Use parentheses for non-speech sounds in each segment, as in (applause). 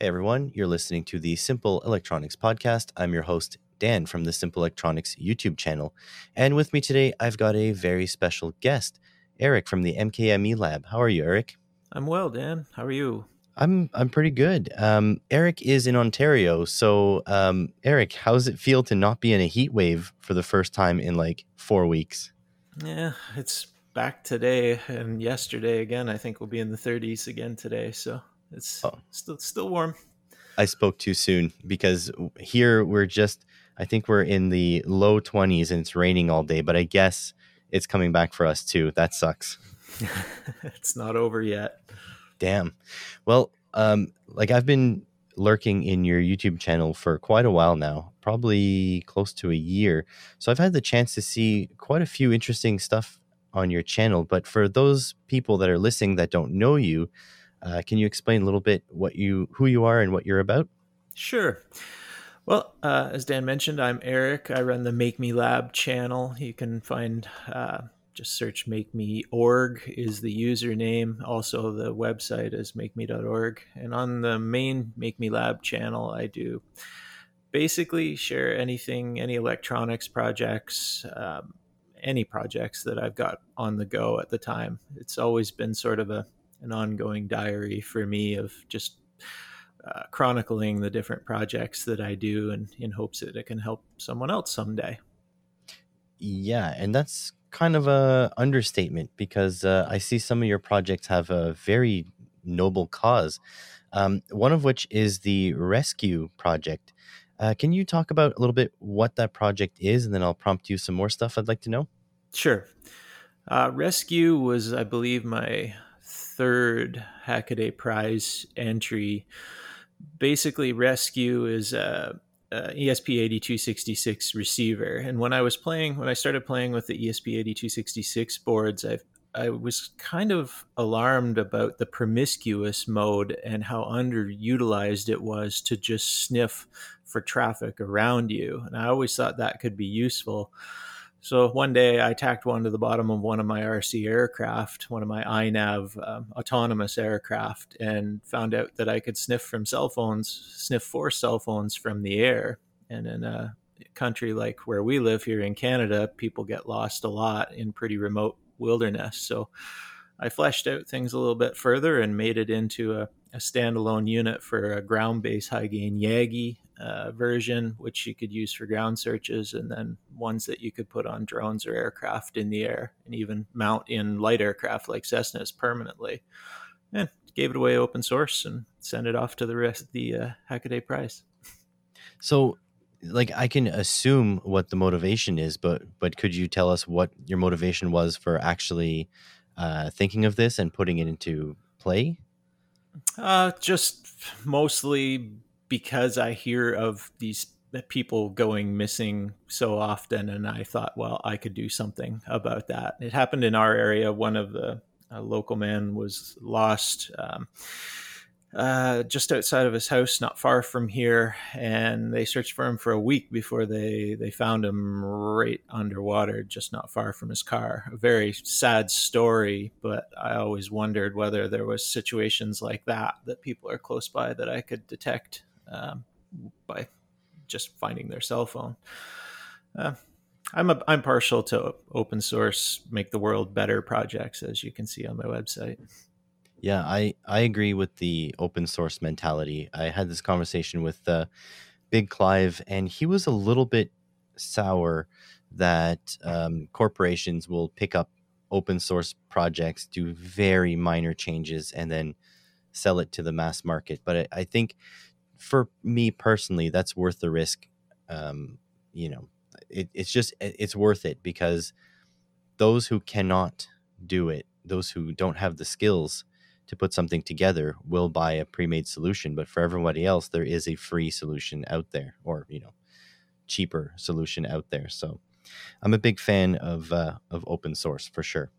Hey everyone, you're listening to the Simple Electronics Podcast. I'm your host, Dan from the Simple Electronics YouTube channel. And with me today, I've got a very special guest, Eric from the MKME Lab. How are you, Eric? I'm well, Dan. How are you? I'm I'm pretty good. Um, Eric is in Ontario, so um, Eric, how does it feel to not be in a heat wave for the first time in like four weeks? Yeah, it's back today and yesterday again. I think we'll be in the 30s again today. So it's oh. still still warm. I spoke too soon because here we're just I think we're in the low 20s and it's raining all day, but I guess it's coming back for us too. That sucks. (laughs) it's not over yet. Damn. Well, um like I've been lurking in your YouTube channel for quite a while now, probably close to a year. So I've had the chance to see quite a few interesting stuff on your channel, but for those people that are listening that don't know you, uh, can you explain a little bit what you, who you are, and what you're about? Sure. Well, uh, as Dan mentioned, I'm Eric. I run the MKme Lab channel. You can find uh, just search mkmeorg is the username. Also, the website is mkme.org. And on the main MKme Lab channel, I do basically share anything, any electronics projects, um, any projects that I've got on the go at the time. It's always been sort of a an ongoing diary for me of just uh, chronicling the different projects that I do and in hopes that it can help someone else someday. Yeah, and that's kind of a understatement because uh, I see some of your projects have a very noble cause. Um, one of which is the Rescue Project. Uh, can you talk about a little bit what that project is, and then I'll prompt you some more stuff I'd like to know. Sure. Uh, Rescue was, I believe, my third Hackaday Prize entry. Basically, Rescue is a, a ESP8266 receiver, and when I was playing, when I started playing with the ESP8266 boards, I I was kind of alarmed about the promiscuous mode and how underutilized it was to just sniff for traffic around you, and I always thought that could be useful. So one day I tacked one to the bottom of one of my RC aircraft, one of my iNav um, autonomous aircraft, and found out that I could sniff from cell phones, sniff for cell phones from the air. And in a country like where we live here in Canada, people get lost a lot in pretty remote wilderness. So I fleshed out things a little bit further and made it into a, a standalone unit for a ground based high gain Yagi uh, version, which you could use for ground searches, and then ones that you could put on drones or aircraft in the air, and even mount in light aircraft like Cessnas permanently. And gave it away open source and sent it off to the rest of the uh, Hackaday Prize. So, like, I can assume what the motivation is, but but could you tell us what your motivation was for actually uh, thinking of this and putting it into play? Uh, just mostly because I hear of these people going missing so often, and I thought, well, I could do something about that. It happened in our area. One of the local men was lost. Um, uh, just outside of his house, not far from here, and they searched for him for a week before they they found him right underwater, just not far from his car. A very sad story, but I always wondered whether there was situations like that that people are close by that I could detect um, by just finding their cell phone. Uh, I'm a, I'm partial to open source, make the world better projects, as you can see on my website. Yeah, I I agree with the open source mentality. I had this conversation with uh, Big Clive, and he was a little bit sour that um, corporations will pick up open source projects, do very minor changes, and then sell it to the mass market. But I, I think for me personally, that's worth the risk. Um, you know, it, it's just it's worth it because those who cannot do it, those who don't have the skills to put something together, will buy a pre-made solution. But for everybody else, there is a free solution out there, or you know, cheaper solution out there. So, I'm a big fan of uh, of open source for sure.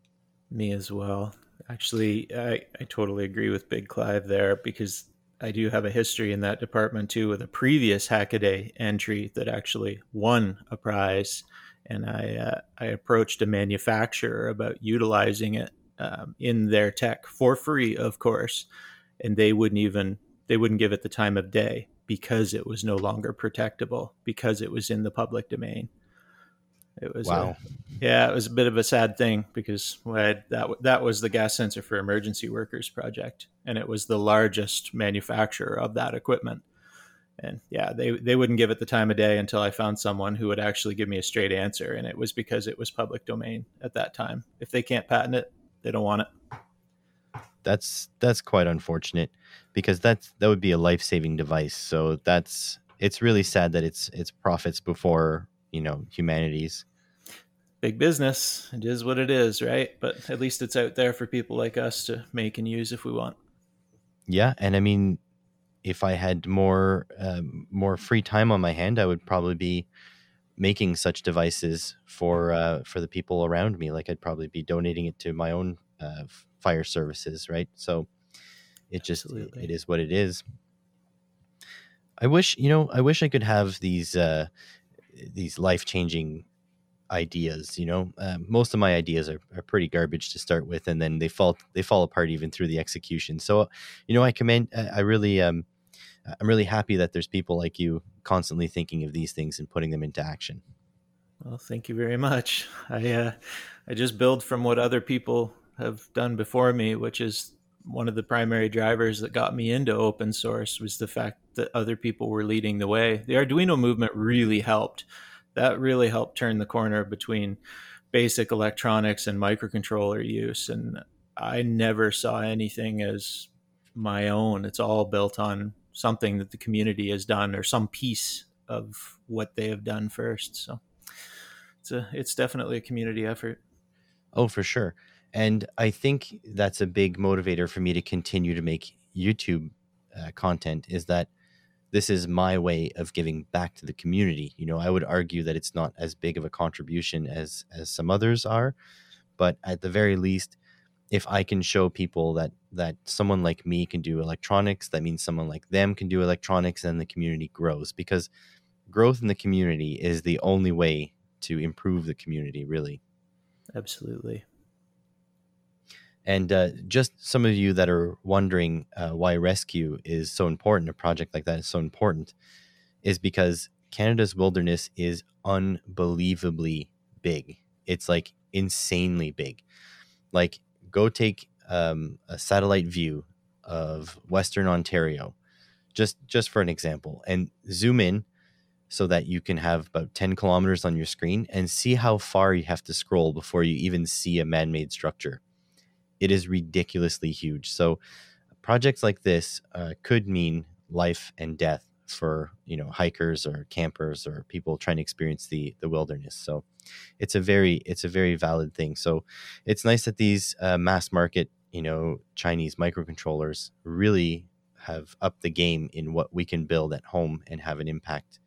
Me as well. Actually, I, I totally agree with Big Clive there because I do have a history in that department too with a previous Hackaday entry that actually won a prize. And I, uh, I approached a manufacturer about utilizing it um, in their tech for free, of course. And they wouldn't even they wouldn't give it the time of day because it was no longer protectable because it was in the public domain. It was wow. A, yeah, it was a bit of a sad thing because that that was the gas sensor for emergency workers project, and it was the largest manufacturer of that equipment. And yeah, they they wouldn't give it the time of day until I found someone who would actually give me a straight answer, and it was because it was public domain at that time. If they can't patent it, they don't want it that's that's quite unfortunate because that's that would be a life-saving device so that's it's really sad that it's it's profits before you know humanities big business. It is what it is right? But at least it's out there for people like us to make and use if we want. Yeah and i mean if i had more um, more free time on my hand i would probably be making such devices for uh, for the people around me. Like i'd probably be donating it to my own uh, fire services, right? So it just it is what it is. I wish you know I wish I could have these uh, these life changing ideas. You know, uh, most of my ideas are, are pretty garbage to start with, and then they fall they fall apart even through the execution. So, you know, I commend. I really um, I'm really happy that there's people like you constantly thinking of these things and putting them into action. Well, thank you very much. I uh, I just build from what other people have done before me, which is one of the primary drivers that got me into open source was the fact that other people were leading the way. The Arduino movement really helped. That really helped turn the corner between basic electronics and microcontroller use. And I never saw anything as my own. It's all built on something that the community has done or some piece of what they have done first. So it's a it's definitely a community effort. Oh, for sure. And I think that's a big motivator for me to continue to make YouTube uh, content is that this is my way of giving back to the community. You know, I would argue that it's not as big of a contribution as as some others are, but at the very least, if I can show people that that someone like me can do electronics, that means someone like them can do electronics, and the community grows because growth in the community is the only way to improve the community. Really, absolutely. And uh, just some of you that are wondering uh, why rescue is so important, a project like that is so important, is because Canada's wilderness is unbelievably big. It's like insanely big. Like, go take um, a satellite view of Western Ontario, just just for an example, and zoom in so that you can have about 10 kilometers on your screen and see how far you have to scroll before you even see a man-made structure it is ridiculously huge. So projects like this uh, could mean life and death for you know hikers or campers or people trying to experience the the wilderness. So it's a very it's a very valid thing. So it's nice that these uh, mass market you know Chinese microcontrollers really have upped the game in what we can build at home and have an impact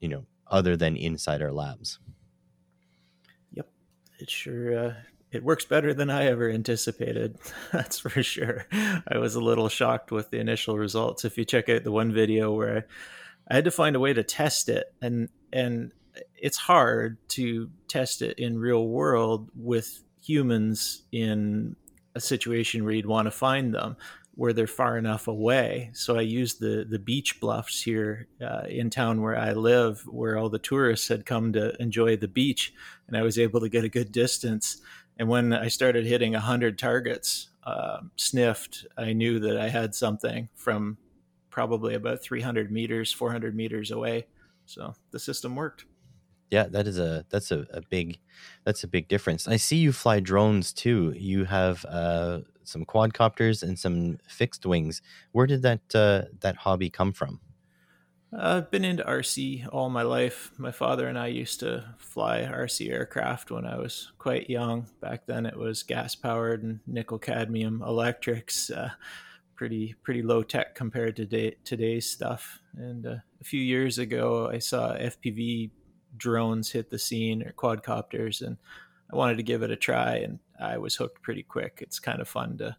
you know other than inside our labs. Yep, it sure uh, it works better than I ever anticipated. (laughs) That's for sure. I was a little shocked with the initial results. If you check out the one video where I, had to find a way to test it and and it's hard to test it in real world with humans in a situation where you'd want to find them where they're far enough away. So I used the the beach bluffs here uh, in town where I live, where all the tourists had come to enjoy the beach, and I was able to get a good distance and when I started hitting 100 targets uh, sniffed, I knew that I had something from probably about 300 meters, 400 meters away. So the system worked. Yeah, that is a that's a, a big that's a big difference. I see you fly drones too. You have uh, some quadcopters and some fixed wings. Where did that uh, that hobby come from? I've been into RC all my life. My father and I used to fly RC aircraft when I was quite young. Back then, it was gas powered and nickel cadmium electrics. Uh, pretty pretty low tech compared to day, today's stuff. And uh, a few years ago, I saw FPV drones hit the scene or quadcopters, and I wanted to give it a try. And I was hooked pretty quick. It's kind of fun to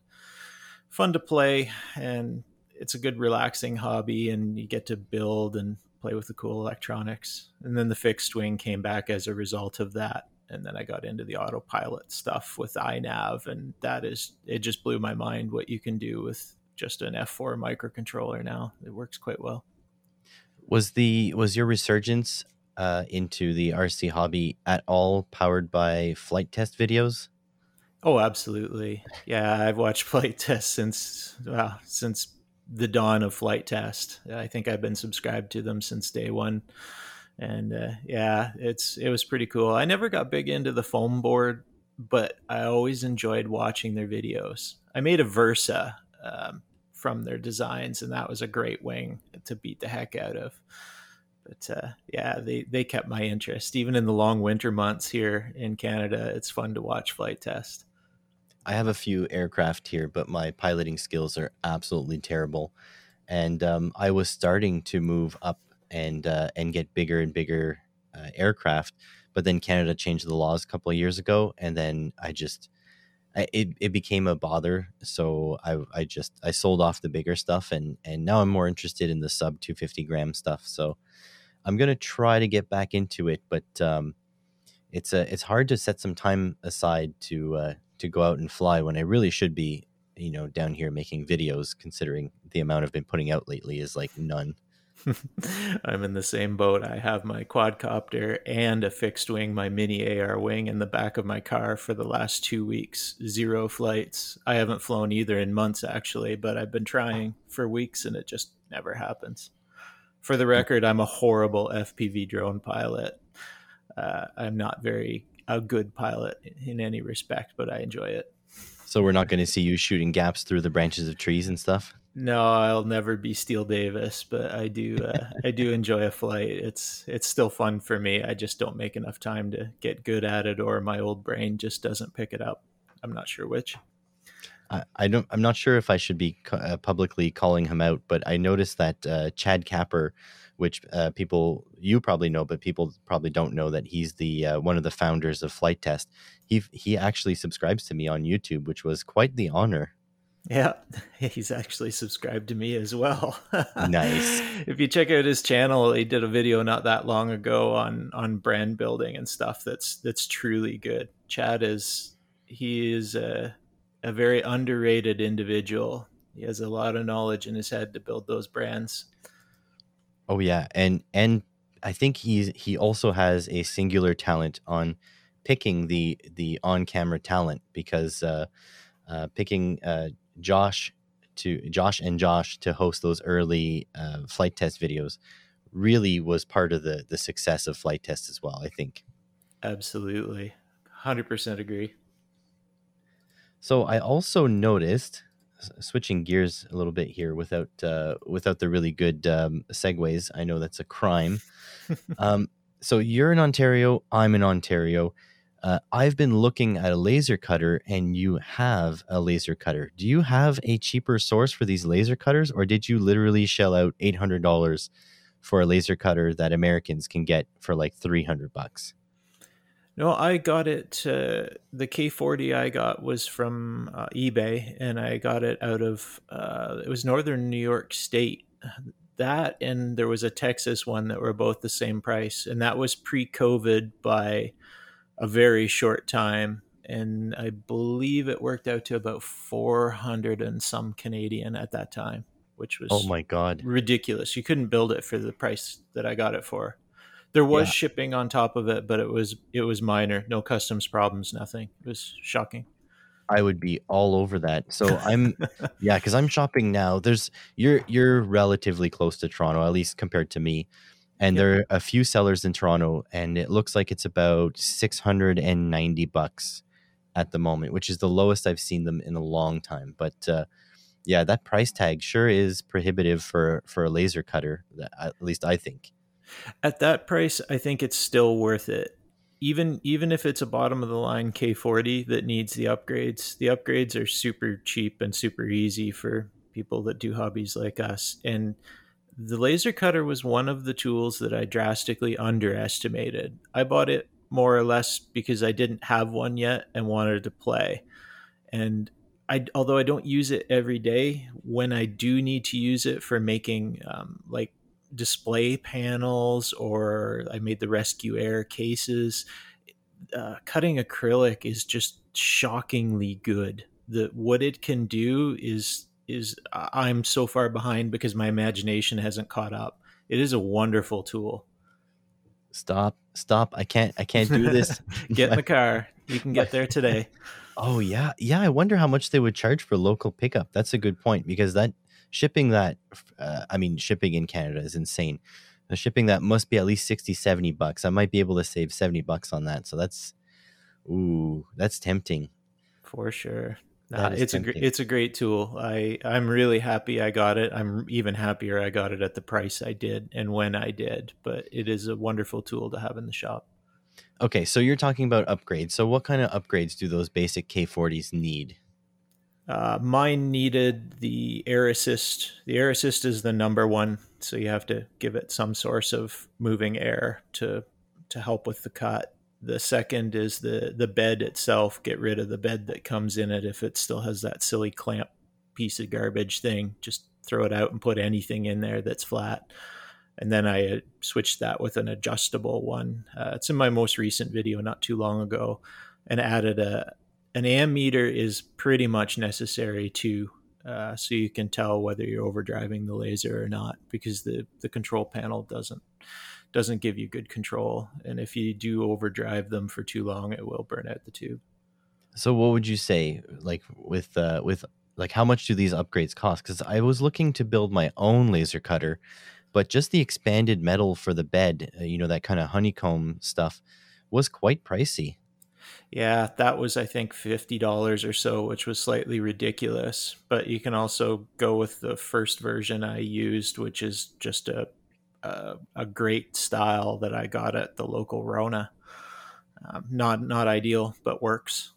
fun to play and it's a good relaxing hobby and you get to build and play with the cool electronics. And then the fixed wing came back as a result of that. And then I got into the autopilot stuff with iNav, and that is it just blew my mind what you can do with just an F4 microcontroller now. It works quite well. Was the was your resurgence uh, into the RC hobby at all powered by Flite Test videos? Oh, absolutely. Yeah, I've watched (laughs) Flite Tests since well, since the dawn of Flite Test. I think I've been subscribed to them since day one, and uh, yeah, it's it was pretty cool. I never got big into the foam board, but I always enjoyed watching their videos. I made a Versa um, from their designs, and that was a great wing to beat the heck out of. But uh, yeah, they they kept my interest even in the long winter months here in Canada. It's fun to watch Flite Test. I have a few aircraft here, but my piloting skills are absolutely terrible. And um, I was starting to move up and uh, and get bigger and bigger uh, aircraft, but then Canada changed the laws a couple of years ago, and then I just I, it it became a bother. So I I just I sold off the bigger stuff, and and now I'm more interested in the sub 250 gram stuff. So I'm gonna try to get back into it, but um, it's a it's hard to set some time aside to uh, to go out and fly when I really should be, you know, down here making videos. Considering the amount I've been putting out lately is like none. (laughs) I'm in the same boat. I have my quadcopter and a fixed wing, my mini AR wing, in the back of my car for the last two weeks. Zero flights. I haven't flown either in months, actually, but I've been trying for weeks and it just never happens. For the record, I'm a horrible FPV drone pilot. Uh, I'm not very a good pilot in any respect, but I enjoy it. So we're not going to see you shooting gaps through the branches of trees and stuff. No, I'll never be Steele Davis, but I do. Uh, (laughs) I do enjoy a flight. It's it's still fun for me. I just don't make enough time to get good at it, or my old brain just doesn't pick it up. I'm not sure which. I, I don't. I'm not sure if I should be uh, publicly calling him out, but I noticed that uh, Chad Kapper which uh, people you probably know, but people probably don't know that he's the uh, one of the founders of Flite Test. He he actually subscribes to me on YouTube, which was quite the honor. Yeah, (laughs) he's actually subscribed to me as well. nice. (laughs) If you check out his channel, he did a video not that long ago on on brand building and stuff. That's that's truly good. Chad is he is a a very underrated individual. He has a lot of knowledge in his head to build those brands. Oh yeah, and and I think he's he also has a singular talent on picking the the on camera talent because uh, uh, picking uh, Josh to Josh and Josh to host those early uh, Flite Test videos really was part of the the success of Flite Test as well. I think. Absolutely, hundred percent agree. So I also noticed switching gears a little bit here without uh, without the really good um, segues. I know that's a crime. um, so you're in Ontario. I'm in Ontario. Uh, I've been looking at a laser cutter, and you have a laser cutter. Do you have a cheaper source for these laser cutters, or did you literally shell out eight hundred dollars for a laser cutter that Americans can get for like three hundred bucks? No, I got it. Uh, the K40 I got was from uh, eBay, and I got it out of uh, it was Northern New York State. That and there was a Texas one that were both the same price, and that was pre-COVID by a very short time. And I believe it worked out to about four hundred and some Canadian at that time, which was oh my god ridiculous. You couldn't build it for the price that I got it for. There was yeah. shipping on top of it, but it was it was minor. No customs problems, nothing. It was shocking. I would be all over that. So I'm (laughs) yeah, because I'm shopping now. There's you're you're relatively close to Toronto, at least compared to me. And yep. there are a few sellers in Toronto, and it looks like it's about six hundred and ninety bucks at the moment, which is the lowest I've seen them in a long time. But uh, yeah, that price tag sure is prohibitive for for a laser cutter. At least I think. At that price, I think it's still worth it. Even even if it's a bottom of the line K40 that needs the upgrades, the upgrades are super cheap and super easy for people that do hobbies like us. And the laser cutter was one of the tools that I drastically underestimated. I bought it more or less because I didn't have one yet and wanted to play. And I, although I don't use it every day, when I do need to use it for making um, like display panels or I made the Rescue Air cases. Uh, cutting acrylic is just shockingly good. The what it can do is is I'm so far behind because my imagination hasn't caught up. It is a wonderful tool. Stop, stop. I can't I can't do this. (laughs) get in the car. You can get there today. (laughs) Oh yeah. Yeah, I wonder how much they would charge for local pickup. That's a good point because that shipping that uh, I mean shipping in Canada is insane. The shipping that must be at least 60 70 bucks. I might be able to save 70 bucks on that. So that's ooh, that's tempting. For sure. Uh, it's tempting. a it's a great tool. I I'm really happy I got it. I'm even happier I got it at the price I did and when I did. But it is a wonderful tool to have in the shop. Okay, so you're talking about upgrades. So what kind of upgrades do those basic K40s need? Uh, mine needed the air assist. The air assist is the number one, so you have to give it some source of moving air to to help with the cut. The second is the the bed itself. Get rid of the bed that comes in it if it still has that silly clamp piece of garbage thing. Just throw it out and put anything in there that's flat. And then I uh, switched that with an adjustable one. Uh, it's in my most recent video not too long ago, and added a an ammeter is pretty much necessary to uh, so you can tell whether you're overdriving the laser or not because the the control panel doesn't doesn't give you good control. And if you do overdrive them for too long, it will burn out the tube. So what would you say like with uh with like how much do these upgrades cost? Cuz I was looking to build my own laser cutter, but just the expanded metal for the bed, uh, you know that kind of honeycomb stuff was quite pricey. Yeah, that was I think $50 or so, which was slightly ridiculous, but you can also go with the first version I used, which is just a a, a grate style that I got at the local Rona. Um, not not ideal, but works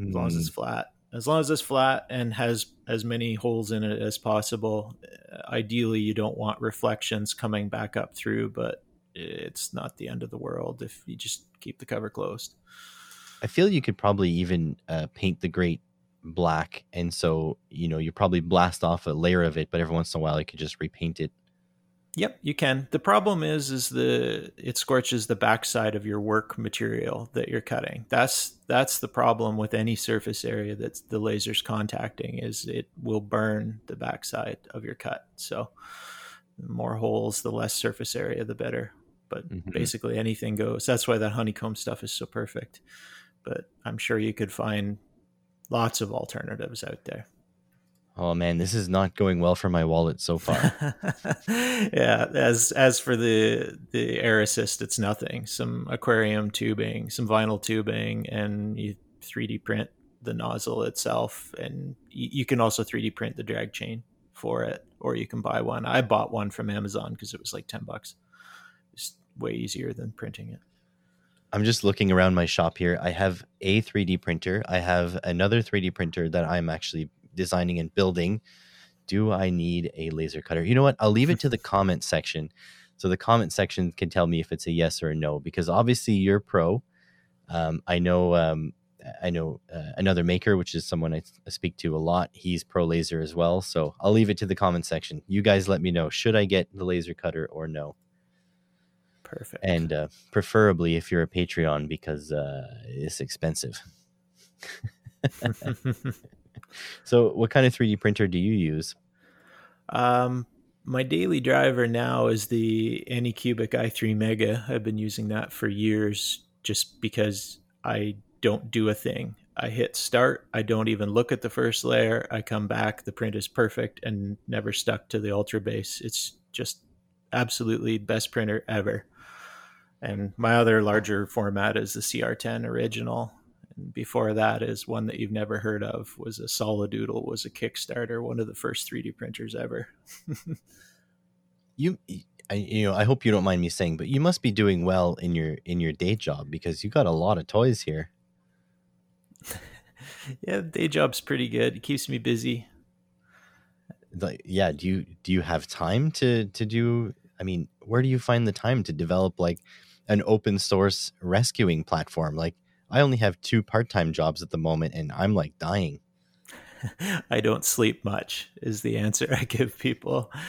as long as it's mm. flat. As long as it's flat and has as many holes in it as possible. Ideally, you don't want reflections coming back up through, but it's not the end of the world if you just keep the cover closed. I feel you could probably even uh, paint the grate black, and so you know you probably blast off a layer of it, but every once in a while you could just repaint it Yep, you can. The problem is is the it scorches the backside of your work material that you're cutting. That's that's the problem with any surface area that the laser's contacting is it will burn the backside of your cut. So the more holes, the less surface area, the better. But mm-hmm. basically anything goes. That's why that honeycomb stuff is so perfect. But I'm sure you could find lots of alternatives out there. Oh man, this is not going well for my wallet so far. (laughs) yeah, as as for the the air assist, it's nothing. Some aquarium tubing, some vinyl tubing, and you 3D print the nozzle itself, and you, you can also 3D print the drag chain for it, or you can buy one. I bought one from Amazon because it was like ten bucks. It's way easier than printing it. I'm just looking around my shop here. I have a 3D printer. I have another 3D printer that I'm actually designing and building, do I need a laser cutter? You know what? I'll leave it to the (laughs) comment section. So the comment section can tell me if it's a yes or a no, because obviously you're pro. Um, I know, um, I know uh, another maker, which is someone I, I speak to a lot. He's pro laser as well. So I'll leave it to the comment section. You guys let me know. Should I get the laser cutter or no? Perfect. And uh, preferably if you're a Patreon because uh, it's expensive. (laughs) so, what kind of 3D printer do you use? Um, my daily driver now is the Anycubic i3 Mega. I've been using that for years just because I don't do a thing. I hit start, I don't even look at the first layer. I come back, the print is perfect and never stuck to the Ultra Base. It's just absolutely best printer ever. And my other larger format is the CR10 original And before that is one that you've never heard of was a Solidoodle was a Kickstarter, one of the first 3D printers ever. (laughs) you I, you know, I hope you don't mind me saying, but you must be doing well in your in your day job because you got a lot of toys here. (laughs) yeah, day job's pretty good. It keeps me busy. Like, yeah, do you do you have time to to do? I mean, where do you find the time to develop like an open source rescuing platform? Like, I only have two part time jobs at the moment, and I'm like dying. (laughs) I don't sleep much is the answer (laughs) I give people. (laughs)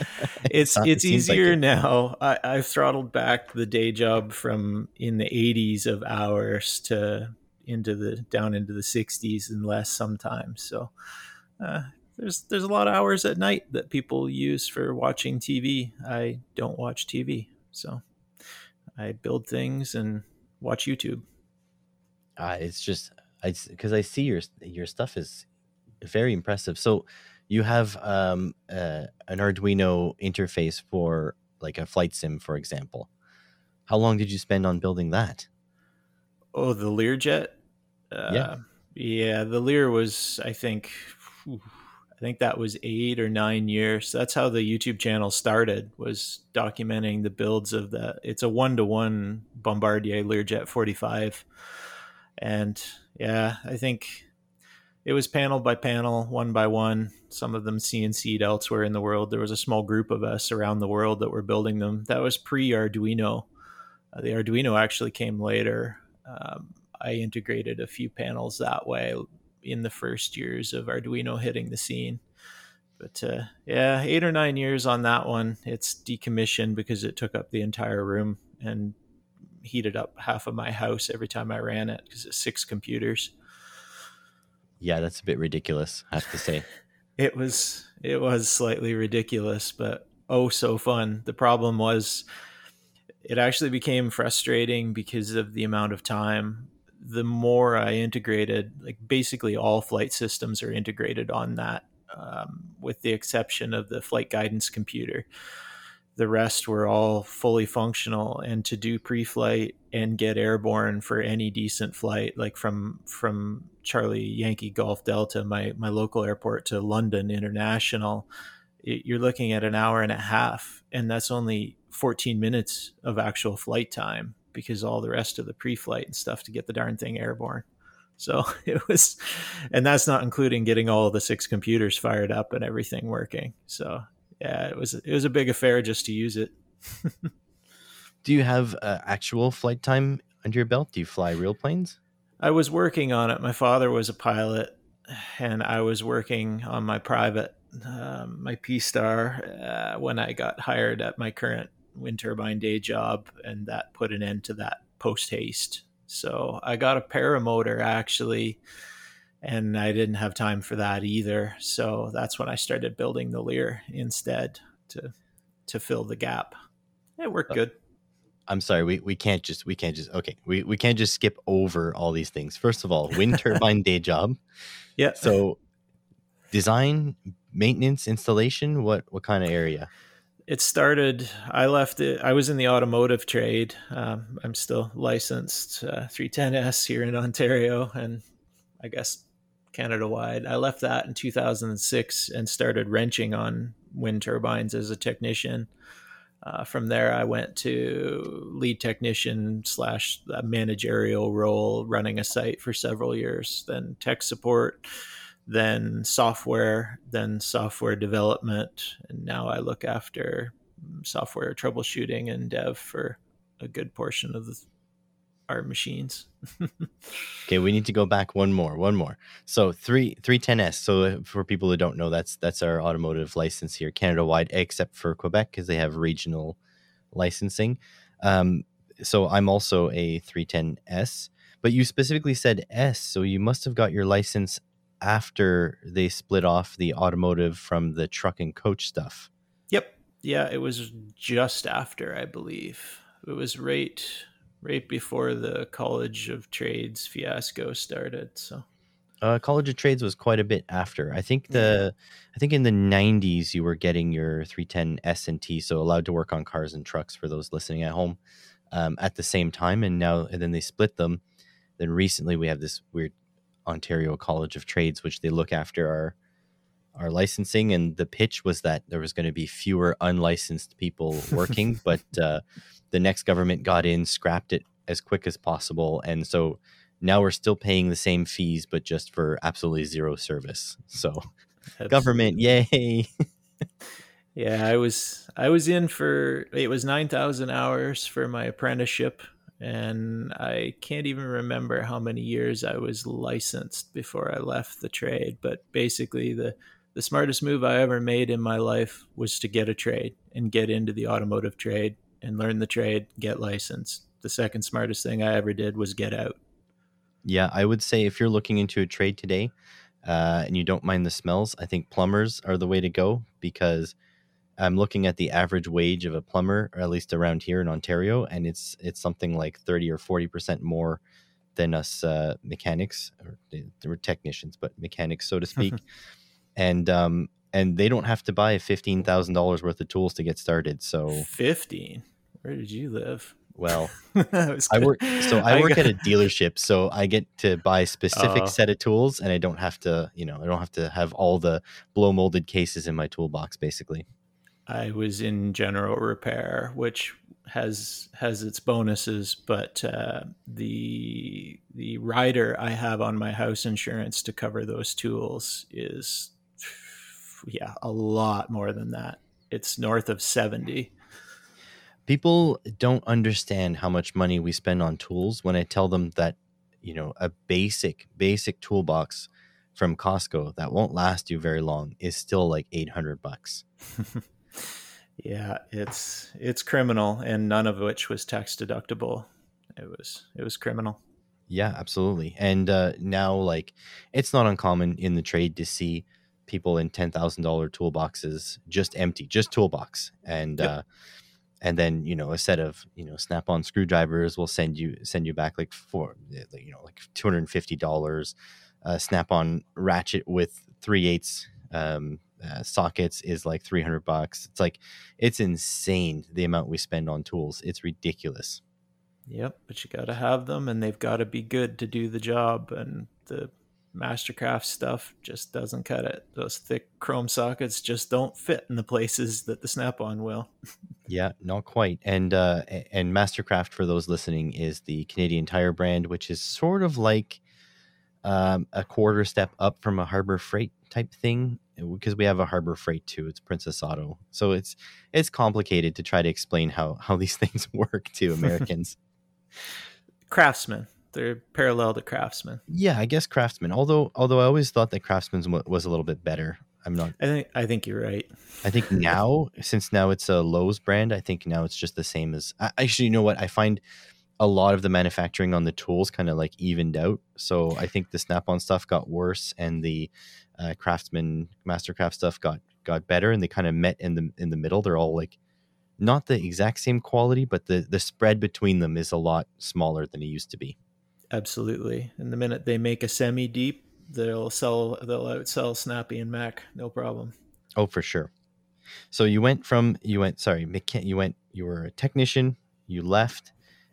It's it's, easier like it. now. I, I've throttled back the day job from in the 80s of hours to into the down into the 60s and less sometimes. So uh, there's there's a lot of hours at night that people use for watching TV. I don't watch TV, so I build things and watch YouTube. Uh, it's just I because I see your your stuff is very impressive. So you have um, uh, an Arduino interface for like a flight sim, for example. How long did you spend on building that? Oh, the Learjet. Uh, yeah, yeah. The Lear was, I think, I think that was eight or nine years. That's how the YouTube channel started. Was documenting the builds of the. It's a one to one Bombardier Learjet 45, and yeah, I think it was panel by panel, one by one. Some of them CNC'd elsewhere in the world. There was a small group of us around the world that were building them. That was pre Arduino. Uh, the Arduino actually came later. Um, I integrated a few panels that way in the first years of Arduino hitting the scene. But uh, yeah, eight or nine years on that one. It's decommissioned because it took up the entire room and heated up half of my house every time I ran it because it's six computers. Yeah, that's a bit ridiculous, I have to say. (laughs) it was it was slightly ridiculous, but oh so fun. The problem was it actually became frustrating because of the amount of time. The more I integrated, like basically all flight systems are integrated on that, um, with the exception of the flight guidance computer. The rest were all fully functional and to do pre-flight and get airborne for any decent flight like from from charlie yankee golf delta my my local airport to london international it, you're looking at an hour and a half and that's only 14 minutes of actual flight time because all the rest of the pre-flight and stuff to get the darn thing airborne so (laughs) it was and that's not including getting all the six computers fired up and everything working so yeah, it was it was a big affair just to use it. (laughs) Do you have uh, actual flight time under your belt? Do you fly real planes? I was working on it. My father was a pilot, and I was working on my private, um, my P Star, uh, when I got hired at my current wind turbine day job, and that put an end to that post haste. So I got a paramotor actually and I didn't have time for that either. So that's when I started building the Lear instead to to fill the gap. It worked uh, good. I'm sorry, we, we can't just we can't just okay we, we can't just skip over all these things. First of all, wind (laughs) turbine day job. Yeah. So design, maintenance, installation. What what kind of area? It started. I left it. I was in the automotive trade. Um, I'm still licensed uh, 310s here in Ontario, and I guess Canada wide. I left that in 2006 and started wrenching on wind turbines as a technician. Uh, from there, I went to lead technician slash managerial role, running a site for several years. Then tech support, then software, then software development, and now I look after software troubleshooting and dev for a good portion of the our machines. (laughs) okay, we need to go back one more, one more. So three three ten S. So uh, for people who don't know, that's that's our automotive license here, Canada wide, except for Quebec because they have regional licensing. Um, so I'm also a three ten S, but you specifically said S, so you must have got your license after they split off the automotive from the truck and coach stuff. Yep. Yeah, it was just after, I believe. It was right right before the College of Trades fiasco started. So, uh, College of Trades was quite a bit after. I think the. I think in the '90s you were getting your 310 S and T, so allowed to work on cars and trucks for those listening at home, um, at the same time. And now, and then they split them. Then recently we have this weird Ontario College of Trades, which they look after our our licensing and the pitch was that there was going to be fewer unlicensed people (laughs) working but uh, the next government got in, scrapped it as quick as possible, and so now we're still paying the same fees, but just for absolutely zero service. So, That's, government, yay! yeah, I was I was in for it was nine thousand hours for my apprenticeship, and I can't even remember how many years I was licensed before I left the trade. But basically, the the smartest move I ever made in my life was to get a trade and get into the automotive trade and learn the trade, get licensed. The second smartest thing I ever did was get out. Yeah, I would say if you're looking into a trade today, uh, and you don't mind the smells, I think plumbers are the way to go because I'm looking at the average wage of a plumber, or at least around here in Ontario, and it's it's something like thirty or forty percent more than us uh, mechanics or they were technicians, but mechanics, so to speak. (laughs) and um, and they don't have to buy fifteen thousand dollars worth of tools to get started. So fifteen. Where did you live? Well, (laughs) I work so I work at a dealership, so I get to buy a specific uh, set of tools, and I don't have to, you know, I don't have to have all the blow molded cases in my toolbox. Basically, I was in general repair, which has has its bonuses, but uh, the the rider I have on my house insurance to cover those tools is yeah a lot more than that. It's north of seventy people don't understand how much money we spend on tools when I tell them that, you know, a basic, basic toolbox from Costco that won't last you very long is still like 800 bucks. (laughs) yeah, it's it's criminal and none of which was tax deductible. It was it was criminal. Yeah, absolutely. And uh, now like it's not uncommon in the trade to see people in $10,000 toolboxes just empty, just toolbox. And yep. uh and then you know a set of you know snap-on screwdrivers will send you send you back like for eh, you know like two hundred and fifty dollars. Uh, snap-on ratchet with three eighths um, uh, sockets is like three hundred bucks. It's like it's insane the amount we spend on tools. It's ridiculous. Yep, but you got to have them, and they've got to be good to do the job. And the Mastercraft stuff just doesn't cut it. Those thick chrome sockets just don't fit in the places that the Snap-on will. (laughs) yeah, not quite. And uh, and Mastercraft, for those listening, is the Canadian Tire brand, which is sort of like um, a quarter step up from a Harbor Freight type thing because we have a Harbor Freight too. It's Princess Auto, so it's it's complicated to try to explain how how these (laughs) things work to (laughs) Americans. craftsmen, they're parallel to craftsmen. Yeah, I guess craftsmen. Although although I always thought that Craftsman was a little bit better. I'm not. I think I think you're right. I think (laughs) now, since now it's a Lowe's brand, I think now it's just the same as. Actually, you know what? I find a lot of the manufacturing on the tools kind of like evened out. So I think the Snap-on stuff got worse, and the uh, Craftsman Mastercraft stuff got got better, and they kind of met in the in the middle. They're all like not the exact same quality, but the the spread between them is a lot smaller than it used to be. Absolutely. And the minute they make a semi deep, they'll sell they'll outsell Snappy and Mac, no problem. Oh, for sure. So you went from you went sorry, you went you were a technician, you left,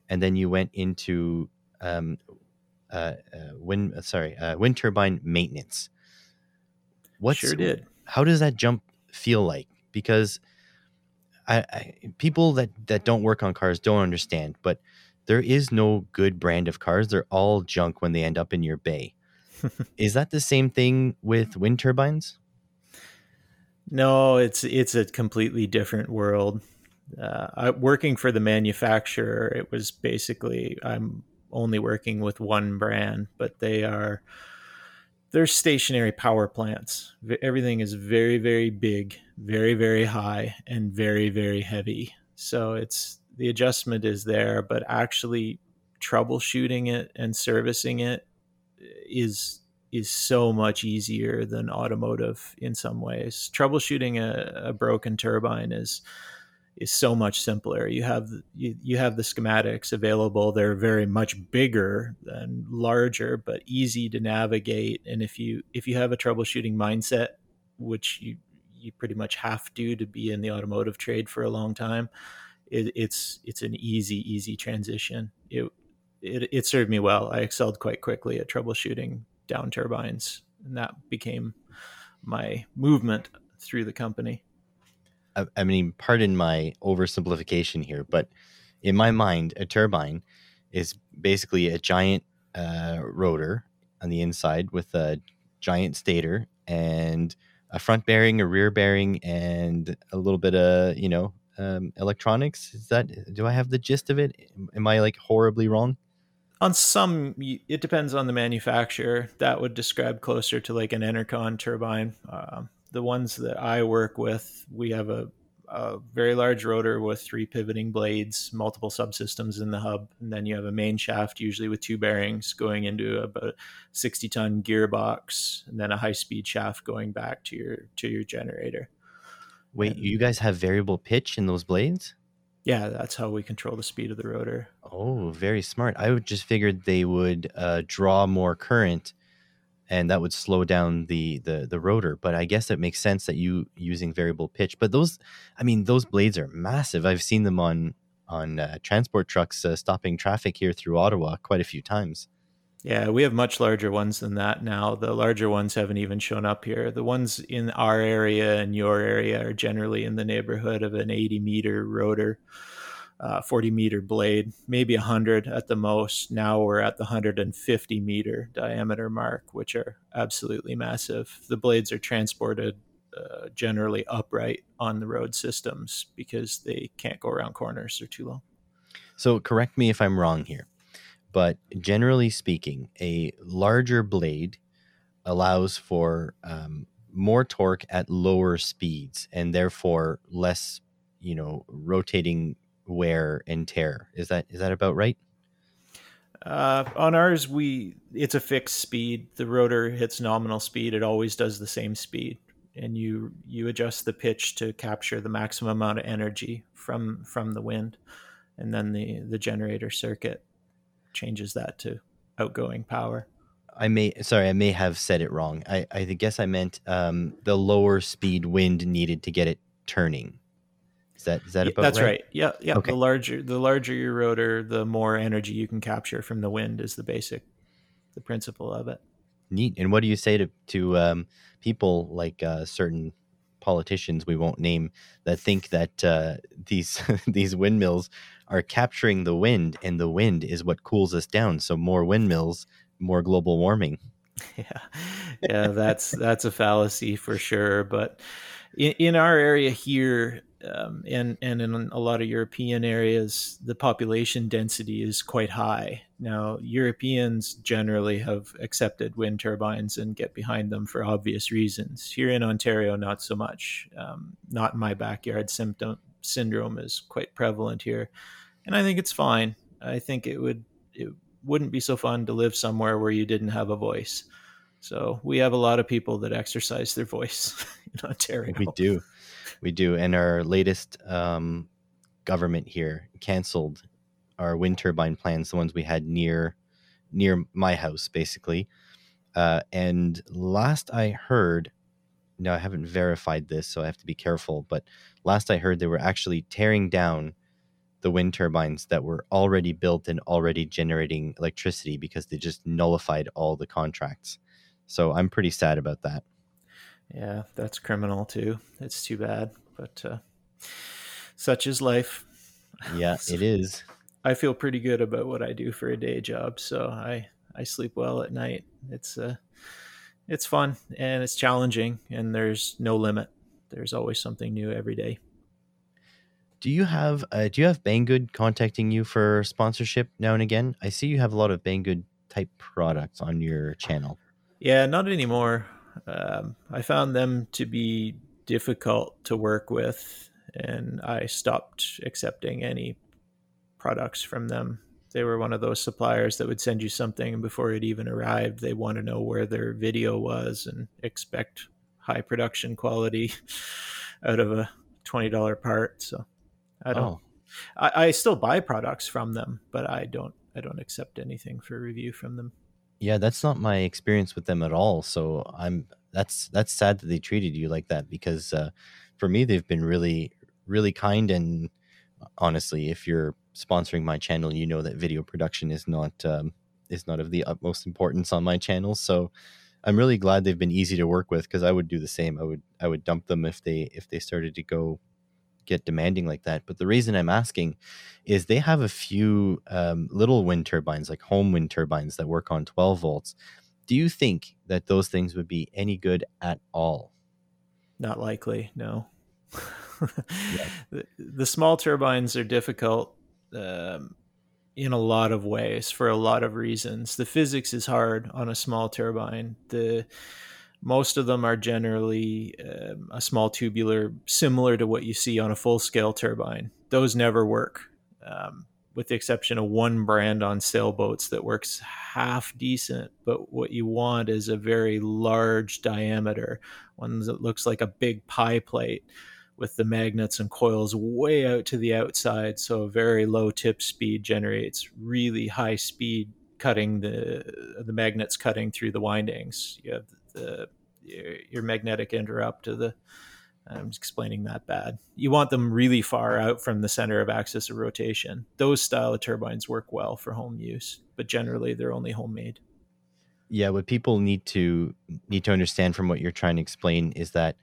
and then you went into um, uh, uh, wind uh, sorry uh, wind turbine maintenance. What sure did. How does that jump feel like? Because I, I people that that don't work on cars don't understand, but there is no good brand of cars. They're all junk when they end up in your bay. (laughs) is that the same thing with wind turbines? No, it's it's a completely different world. Uh, I, working for the manufacturer, it was basically I'm only working with one brand, but they are they're stationary power plants. Everything is very very big, very very high, and very very heavy. So it's the adjustment is there, but actually troubleshooting it and servicing it is is so much easier than automotive in some ways. Troubleshooting a, a broken turbine is is so much simpler. You have you, you have the schematics available. They're very much bigger and larger, but easy to navigate. And if you if you have a troubleshooting mindset, which you you pretty much have to to be in the automotive trade for a long time, it, it's it's an easy easy transition. It, it it served me well. I excelled quite quickly at troubleshooting down turbines, and that became my movement through the company. I, I mean, pardon my oversimplification here, but in my mind, a turbine is basically a giant uh, rotor on the inside with a giant stator and a front bearing, a rear bearing, and a little bit of you know um, electronics. Is that do I have the gist of it? Am I like horribly wrong? On some, it depends on the manufacturer. That would describe closer to like an Enercon turbine. Um, the ones that I work with, we have a a very large rotor with three pivoting blades, multiple subsystems in the hub, and then you have a main shaft, usually with two bearings, going into about 60 ton gearbox, and then a high speed shaft going back to your to your generator. Wait, And- you guys have variable pitch in those blades? Yeah, that's how we control the speed of the rotor. Oh, very smart. I would just figured they would uh, draw more current, and that would slow down the, the the rotor. But I guess it makes sense that you using variable pitch. But those, I mean, those blades are massive. I've seen them on on uh, transport trucks uh, stopping traffic here through Ottawa quite a few times. Yeah, we have much larger ones than that now. The larger ones haven't even shown up here. The ones in our area and your area are generally in the neighborhood of an 80 meter rotor, uh, 40 meter blade, maybe 100 at the most. Now we're at the 150 meter diameter mark, which are absolutely massive. The blades are transported uh, generally upright on the road systems because they can't go around corners, they're too long. So correct me if I'm wrong here, but generally speaking, a larger blade allows for um, more torque at lower speeds and therefore less, you know, rotating wear and tear. Is that is that about right? Uh, on ours, we it's a fixed speed. The rotor hits nominal speed. It always does the same speed, and you you adjust the pitch to capture the maximum amount of energy from from the wind, and then the the generator circuit changes that to outgoing power. I may sorry, I may have said it wrong. I, I guess I meant um, the lower speed wind needed to get it turning. Is that is that about That's right? right. Yeah, yeah. Okay. The larger the larger your rotor, the more energy you can capture from the wind is the basic, the principle of it. Neat. And what do you say to to um, people like uh, certain politicians we won't name that think that uh, these (laughs) these windmills are capturing the wind, and the wind is what cools us down. So more windmills, more global warming. (laughs) (laughs) yeah yeah that's that's a fallacy for sure but in, in our area here um, and and in a lot of european areas the population density is quite high. Now europeans generally have accepted wind turbines and get behind them for obvious reasons. Here in ontario not so much. Um, not in my backyard. Symptom syndrome is quite prevalent here. And i think it's fine. I think it would it wouldn't be so fun to live somewhere where you didn't have a voice. So we have a lot of people that exercise their voice (laughs) in Ontario. We do, we do. And our latest um, government here canceled our wind turbine plans, the ones we had near near my house, basically. Uh, and last I heard, now I haven't verified this, so I have to be careful. But last I heard, they were actually tearing down the wind turbines that were already built and already generating electricity because they just nullified all the contracts. So I'm pretty sad about that. Yeah, that's criminal too. It's too bad, but uh, such is life. Yeah, (laughs) it is. I feel pretty good about what I do for a day job, so I I sleep well at night. It's uh it's fun and it's challenging and there's no limit. There's always something new every day. Do you have uh, do you have Banggood contacting you for sponsorship now and again? I see you have a lot of Banggood type products on your channel. Yeah, not anymore. Um, I found them to be difficult to work with, and I stopped accepting any products from them. They were one of those suppliers that would send you something, and before it even arrived, they want to know where their video was and expect high production quality (laughs) out of a twenty dollar part. So I don't. Oh, I, I still buy products from them, but I don't. I don't accept anything for review from them. Yeah, that's not my experience with them at all. So I'm that's that's sad that they treated you like that because uh, for me they've been really really kind and honestly, if you're sponsoring my channel, you know that video production is not um, is not of the utmost importance on my channel. So I'm really glad they've been easy to work with because I would do the same. I would I would dump them if they if they started to go get demanding like that. But the reason I'm asking is they have a few um, little wind turbines, like home wind turbines that work on 12 volts. Do you think that those things would be any good at all? Not likely, no. (laughs) the, the small turbines are difficult um, in a lot of ways for a lot of reasons. The physics is hard on a small turbine. The Most of them are generally um, a small tubular, similar to what you see on a full scale turbine. Those never work, um, with the exception of one brand on sailboats that works half decent. But what you want is a very large diameter, one that looks like a big pie plate with the magnets and coils way out to the outside. So a very low tip speed generates really high speed cutting the the magnets cutting through the windings. You have the your, your magnetic interrupt to the I'm explaining that bad. You want them really far out from the center of axis of rotation. Those style of turbines work well for home use, but generally they're only homemade. Yeah, what people need to need to understand from what you're trying to explain is that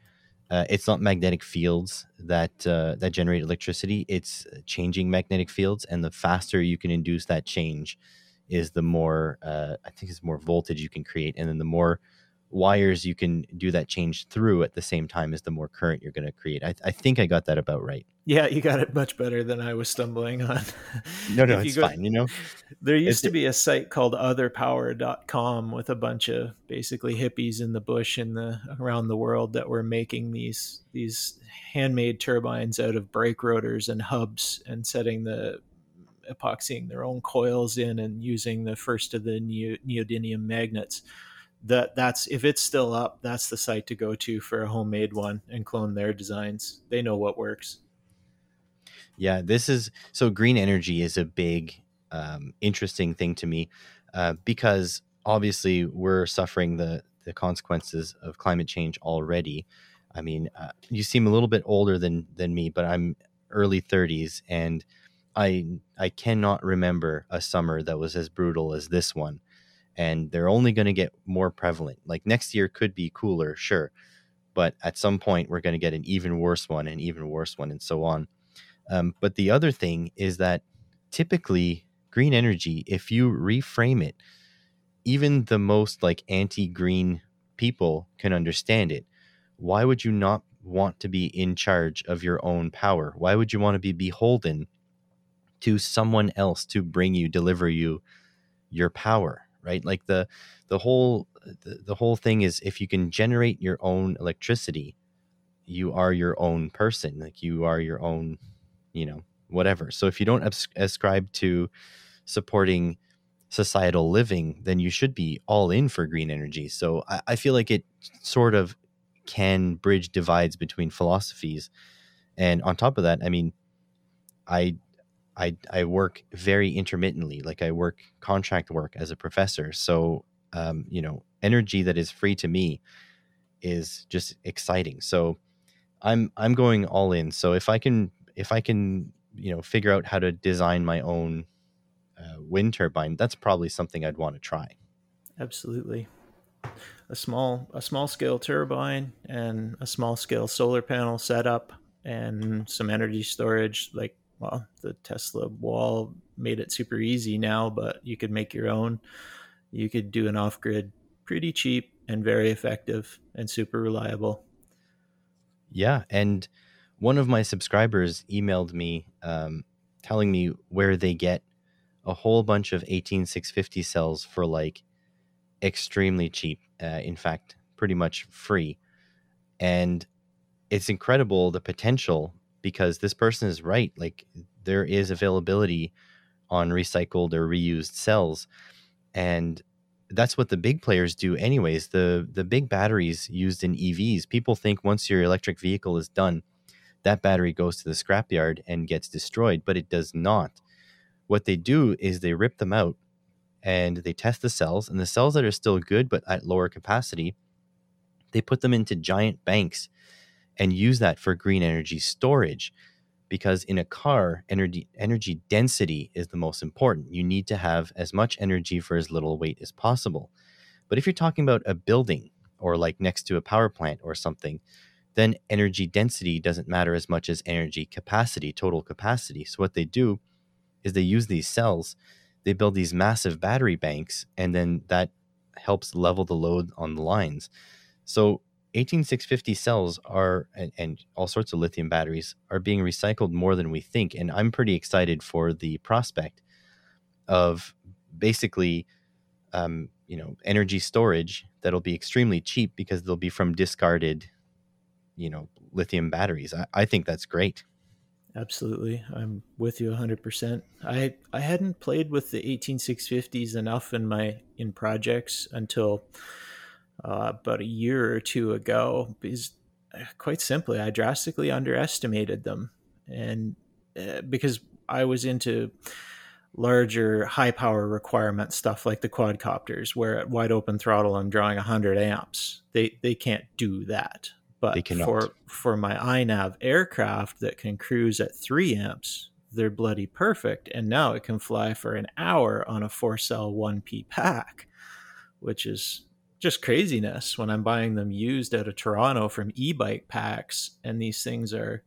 uh, it's not magnetic fields that uh, that generate electricity. It's changing magnetic fields, and the faster you can induce that change, is the more uh, I think is more voltage you can create, and then the more wires you can do that change through at the same time as the more current you're going to create. I, I, think I got that about right. Yeah, you got it much better than I was stumbling on. (laughs) no, no, (laughs) it's go, fine. You know, there used to be a site called otherpower.com with a bunch of basically hippies in the bush in the around the world that were making these these handmade turbines out of brake rotors and hubs and setting the epoxying their own coils in and using the first of the neodymium magnets that that's if it's still up that's the site to go to for a homemade one and clone their designs. They know what works. Yeah this is so green energy is a big um, interesting thing to me uh, because obviously we're suffering the the consequences of climate change already. I mean uh, you seem a little bit older than than me but i'm early 30s and i i cannot remember a summer that was as brutal as this one and they're only going to get more prevalent. Like next year could be cooler, sure, but at some point we're going to get an even worse one, an even worse one, and so on. Um, but the other thing is that typically green energy, if you reframe it, even the most like anti-green people can understand it. Why would you not want to be in charge of your own power? Why would you want to be beholden to someone else to bring you, deliver you your power? Right? Like the the whole the, the whole thing is if you can generate your own electricity, you are your own person. Like you are your own, you know, whatever. So if you don't ascribe to supporting societal living, then you should be all in for green energy. So I, I feel like it sort of can bridge divides between philosophies. And on top of that, I mean, I I I work very intermittently. Like I work contract work as a professor. So um, you know, energy that is free to me is just exciting. So I'm I'm going all in. So if I can if I can you know figure out how to design my own uh, wind turbine, that's probably something I'd want to try. Absolutely. A small a small scale turbine and a small scale solar panel setup and some energy storage like well, the Tesla wall made it super easy now, but you could make your own. You could do an off grid pretty cheap and very effective and super reliable. Yeah. And one of my subscribers emailed me um, telling me where they get a whole bunch of 18650 cells for like extremely cheap. Uh, in fact, pretty much free. And it's incredible the potential because this person is right. Like there is availability on recycled or reused cells, and that's what the big players do anyways. The the big batteries used in EVs, people think once your electric vehicle is done, that battery goes to the scrapyard and gets destroyed, but it does not. What they do is they rip them out and they test the cells, and the cells that are still good but at lower capacity, they put them into giant banks and use that for green energy storage because in a car energy energy density is the most important. You need to have as much energy for as little weight as possible. But if you're talking about a building or like next to a power plant or something then energy density doesn't matter as much as energy capacity total capacity. So what they do is they use these cells they build these massive battery banks and then that helps level the load on the lines. So 18650 cells are and, and, all sorts of lithium batteries are being recycled more than we think and i'm pretty excited for the prospect of basically um, you know energy storage that'll be extremely cheap because they'll be from discarded, you know, lithium batteries. I, I think that's great. Absolutely. I'm with you 100%. I I hadn't played with the 18650s enough in my in projects until uh, about a year or two ago because uh, quite simply I drastically underestimated them and uh, because I was into larger high power requirement stuff like the quadcopters where at wide open throttle I'm drawing 100 amps. They they can't do that but for for my iNav aircraft that can cruise at three amps, they're bloody perfect. And now it can fly for an hour on a four cell one P pack, which is just craziness when I'm buying them used out of Toronto from e-bike packs. And these things are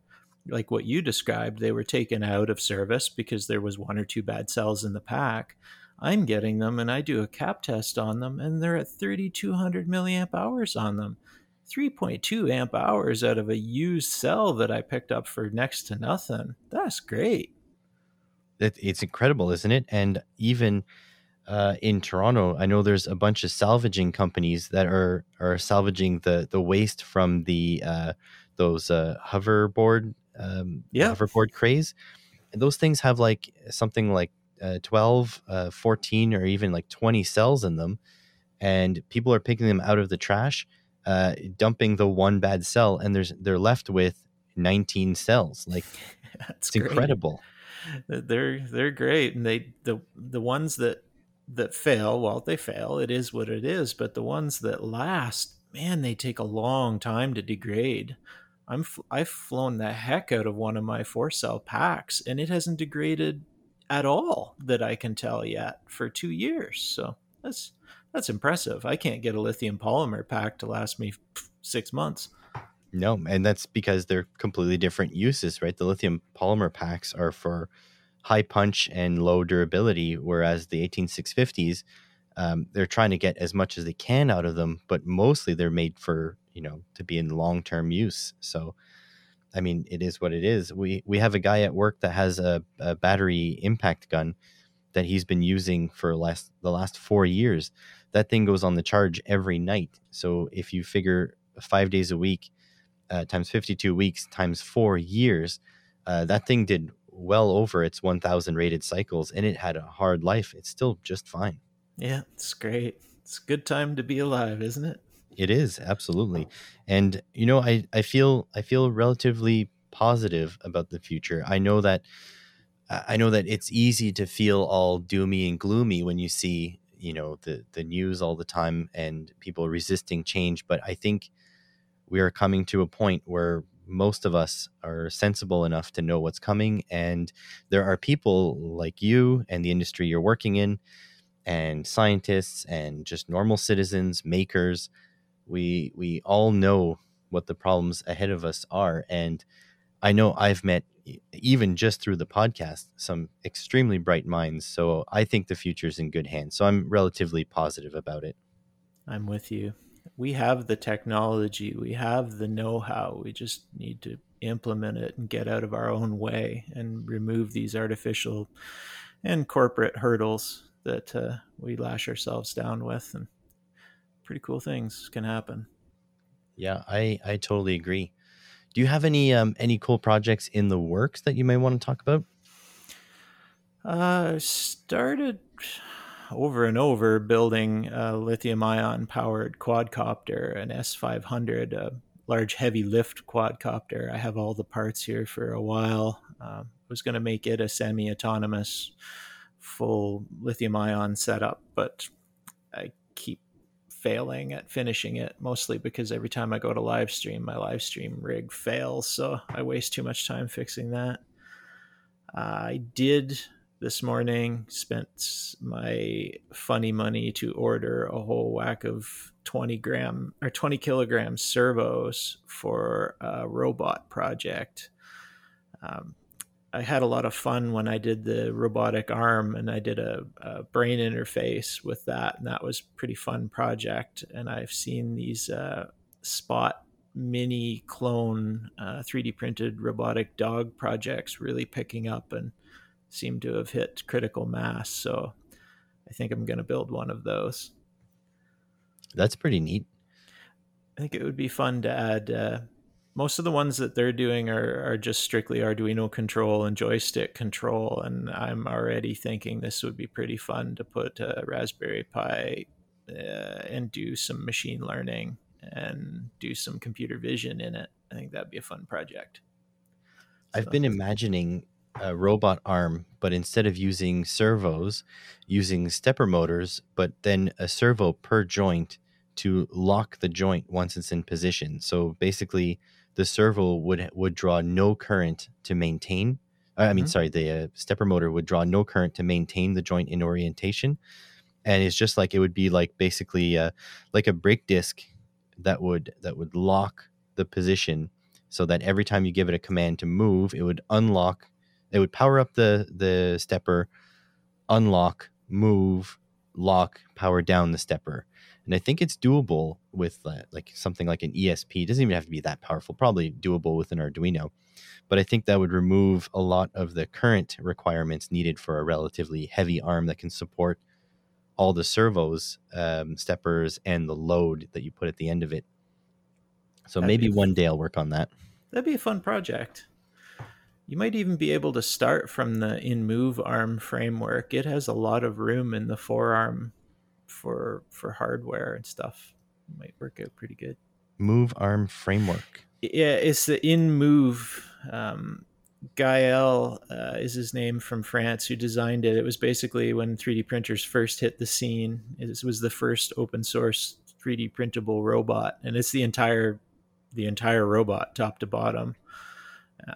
like what you described, they were taken out of service because there was one or two bad cells in the pack. I'm getting them and I do a cap test on them and they're at 3200 milliamp hours on them 3.2 amp hours out of a used cell that I picked up for next to nothing. That's great. It, it's incredible, isn't it? And even uh, in Toronto, I know there's a bunch of salvaging companies that are are salvaging the the waste from the uh, those uh, hoverboard um, yeah. hoverboard craze. And those things have like something like uh, 12, uh, 14, or even like 20 cells in them. And people are picking them out of the trash uh, dumping the one bad cell, and there's they're left with 19 cells. Like (laughs) it's great. incredible. They're they're great, and they the the ones that that fail, well, they fail. It is what it is. But the ones that last, man, they take a long time to degrade. I'm I've flown the heck out of one of my four cell packs, and it hasn't degraded at all that I can tell yet for two years. So that's that's impressive. I can't get a lithium polymer pack to last me six months. No, and that's because they're completely different uses, right? The lithium polymer packs are for high punch and low durability, whereas the 18650s, um, they're trying to get as much as they can out of them, but mostly they're made for you know to be in long term use. So, I mean, it is what it is. We we have a guy at work that has a, a battery impact gun that he's been using for last the last four years that thing goes on the charge every night. So if you figure five days a week uh, times 52 weeks times four years, uh, that thing did well over its 1000 rated cycles and it had a hard life. It's still just fine. Yeah, it's great. It's a good time to be alive, isn't it? It is absolutely. And you know, I, I feel I feel relatively positive about the future. I know that I know that it's easy to feel all doomy and gloomy when you see you know the the news all the time and people resisting change but i think we are coming to a point where most of us are sensible enough to know what's coming and there are people like you and the industry you're working in and scientists and just normal citizens makers we we all know what the problems ahead of us are and i know i've met even just through the podcast, some extremely bright minds. So I think the future is in good hands. So I'm relatively positive about it. I'm with you. We have the technology, we have the know how. We just need to implement it and get out of our own way and remove these artificial and corporate hurdles that uh, we lash ourselves down with. And pretty cool things can happen. Yeah, I, I totally agree. Do you have any um, any cool projects in the works that you may want to talk about? Uh, started over and over building a lithium ion powered quadcopter, an S500, a large heavy lift quadcopter. I have all the parts here for a while. Uh, was going to make it a semi autonomous full lithium ion setup, but I keep failing at finishing it, mostly because every time I go to live stream, my live stream rig fails. So I waste too much time fixing that. I did this morning, spent my funny money to order a whole whack of 20 gram or 20 kilogram servos for a robot project. Um, I had a lot of fun when I did the robotic arm and I did a, a, brain interface with that, and that was pretty fun project. And I've seen these uh, spot mini clone uh, 3D printed robotic dog projects really picking up and seem to have hit critical mass. So I think I'm going to build one of those. That's pretty neat. I think it would be fun to add. Uh, most of the ones that they're doing are, are just strictly Arduino control and joystick control, and I'm already thinking this would be pretty fun to put a Raspberry Pi uh, and do some machine learning and do some computer vision in it. I think that'd be a fun project. I've been imagining a robot arm, but instead of using servos, using stepper motors, but then a servo per joint to lock the joint once it's in position. So basically, the servo would would draw no current to maintain. I mean, mm-hmm. sorry, the uh, stepper motor would draw no current to maintain the joint in orientation, and it's just like it would be like basically uh, like a brake disc that would that would lock the position so that every time you give it a command to move, it would unlock, it would power up the the stepper, unlock, move, lock, power down the stepper. And I think it's doable with uh, like something like an ESP. It doesn't even have to be that powerful. Probably doable with an Arduino, but I think that would remove a lot of the current requirements needed for a relatively heavy arm that can support all the servos, um, steppers, and the load that you put at the end of it. So that'd maybe one day I'll work on that. That'd be a fun project. You might even be able to start from the InMoov arm framework. It has a lot of room in the forearm for for hardware and stuff. It might work out pretty good. Move arm framework. Yeah, it's the InMoov um, Gael uh, is his name from France who designed it. It was basically when 3D printers first hit the scene. It was the first open source 3D printable robot, and it's the entire the entire robot, top to bottom.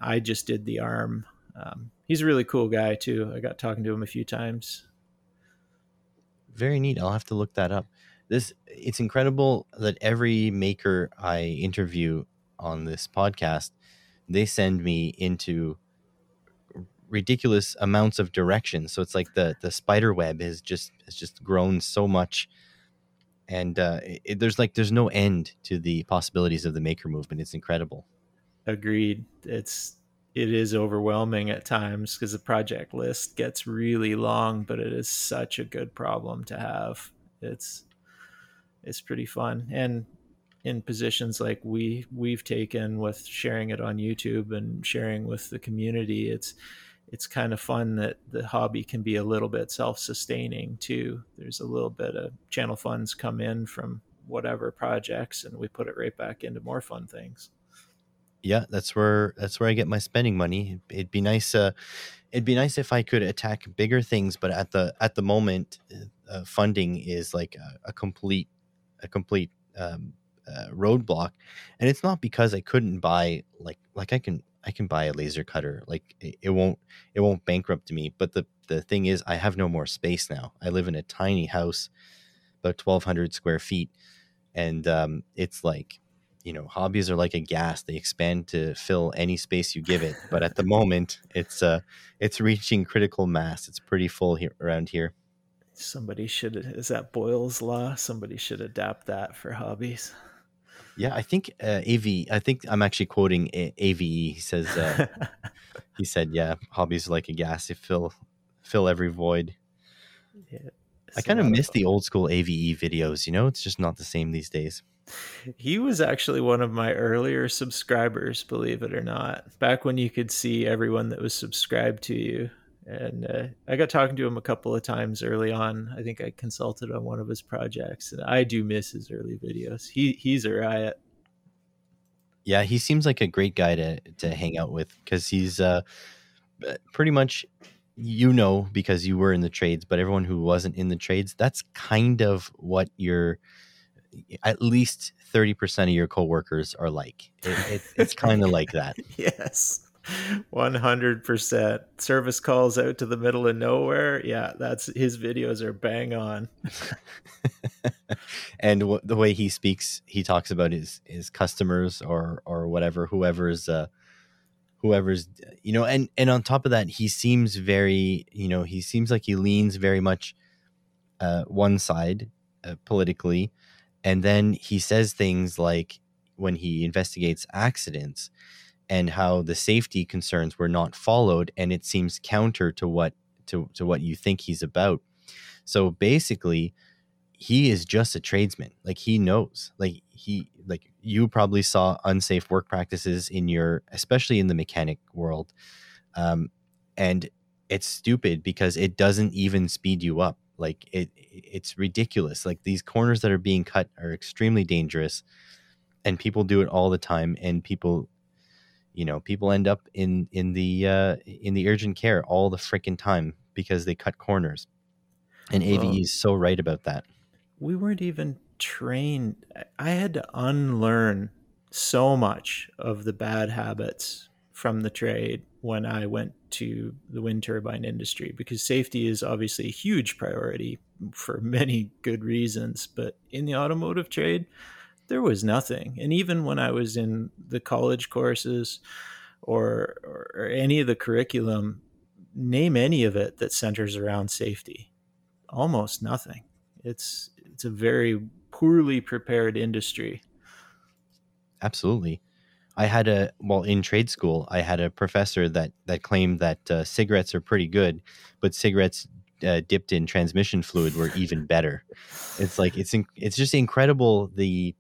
I just did the arm. Um, he's a really cool guy too. I got talking to him a few times. Very neat. I'll have to look that up. This it's incredible that every maker I interview on this podcast they send me into ridiculous amounts of direction. So it's like the the spider web has just has just grown so much, and uh, it, there's like there's no end to the possibilities of the maker movement. It's incredible. Agreed. It's it is overwhelming at times because the project list gets really long, but it is such a good problem to have. It's it's pretty fun and in positions like we we've taken with sharing it on YouTube and sharing with the community, it's it's kind of fun that the hobby can be a little bit self-sustaining too. There's a little bit of channel funds come in from whatever projects, and we put it right back into more fun things. Yeah, that's where that's where I get my spending money. It'd be nice. Uh, it'd be nice if I could attack bigger things, but at the at the moment, uh, funding is like a, a complete a complete um, uh, roadblock, and it's not because I couldn't buy like like I can I can buy a laser cutter like it, it won't it won't bankrupt me. But the the thing is, I have no more space now. I live in a tiny house, about twelve hundred square feet, and um, it's like you know hobbies are like a gas they expand to fill any space you give it but at the moment it's uh it's reaching critical mass it's pretty full here around here somebody should is that boyle's law somebody should adapt that for hobbies yeah, I think uh, AVE. I think I'm actually quoting a- AVE. He says, uh, (laughs) he said, "Yeah, hobbies like a gas. they fill fill every void." Yeah, I kind of miss the old school AVE videos. You know, it's just not the same these days. He was actually one of my earlier subscribers, believe it or not. Back when you could see everyone that was subscribed to you and uh, I got talking to him a couple of times early on. I think I consulted on one of his projects, and I do miss his early videos. He he's a riot. Yeah, he seems like a great guy to to hang out with because he's uh, uh, pretty much you know because you were in the trades, but everyone who wasn't in the trades, that's kind of what your at least 30% of your coworkers are like. It, it, (laughs) it's kind of like that. yes. 100% service calls out to the middle of nowhere yeah that's his videos are bang on (laughs) and w- the way he speaks he talks about his his customers or or whatever whoever's uh whoever's you know and and on top of that he seems very you know he seems like he leans very much uh one side uh, politically and then he says things like when he investigates accidents and how the safety concerns were not followed and it seems counter to what to, to what you think he's about so basically he is just a tradesman. Like he knows. Like he like you probably saw unsafe work practices in your especially in the mechanic world. Um and it's stupid because it doesn't even speed you up. Like it it's ridiculous. Like these corners that are being cut are extremely dangerous and people do it all the time and people you know, people end up in in the uh in the urgent care all the freaking time because they cut corners. And AVE well, is so right about that we weren't even trained. I had to unlearn so much of the bad habits from the trade when I went to the wind turbine industry because safety is obviously a huge priority for (laughs) many good reasons. But in the automotive trade, there was nothing. And even when I was in the college courses or, or any of the curriculum, name any of it that centers around safety. Almost nothing. It's it's a very poorly prepared industry. Absolutely. I had a well in trade school. I had a professor that that claimed that uh, cigarettes are pretty good, but cigarettes uh, dipped in transmission fluid were even better. It's like it's in, it's just incredible the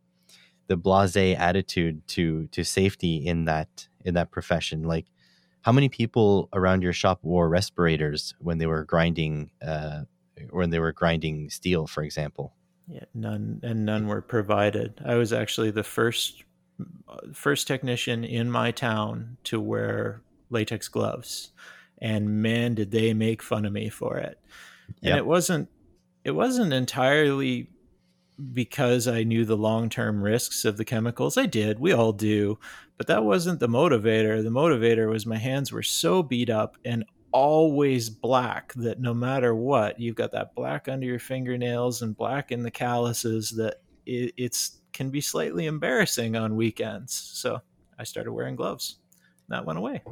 the blasé attitude to to safety in that in that profession. Like, how many people around your shop wore respirators when they were grinding uh, when they were grinding steel, for example? Yeah, none and none were provided. I was actually the first first technician in my town to wear latex gloves, and man, did they make fun of me for it. Yep. And it wasn't it wasn't entirely because I knew the long term risks of the chemicals. I did, we all do, but that wasn't the motivator. The motivator was my hands were so beat up and always black that no matter what you've got that black under your fingernails and black in the calluses that it, it's can be slightly embarrassing on weekends. So i started wearing gloves. That went away.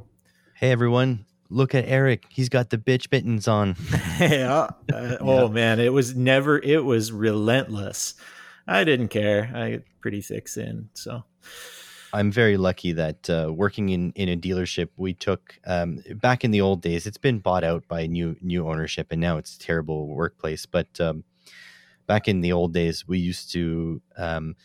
Hey everyone. Look at eric. He's got the bitch mittens on. (laughs) Yeah uh, oh man. It was never it was relentless. I didn't care. I had pretty thick skin so. I'm very lucky that uh, working in, in a dealership, we took um, back in the old days. It's been bought out by new new ownership, and now it's a terrible workplace. But um, back in the old days, we used to um,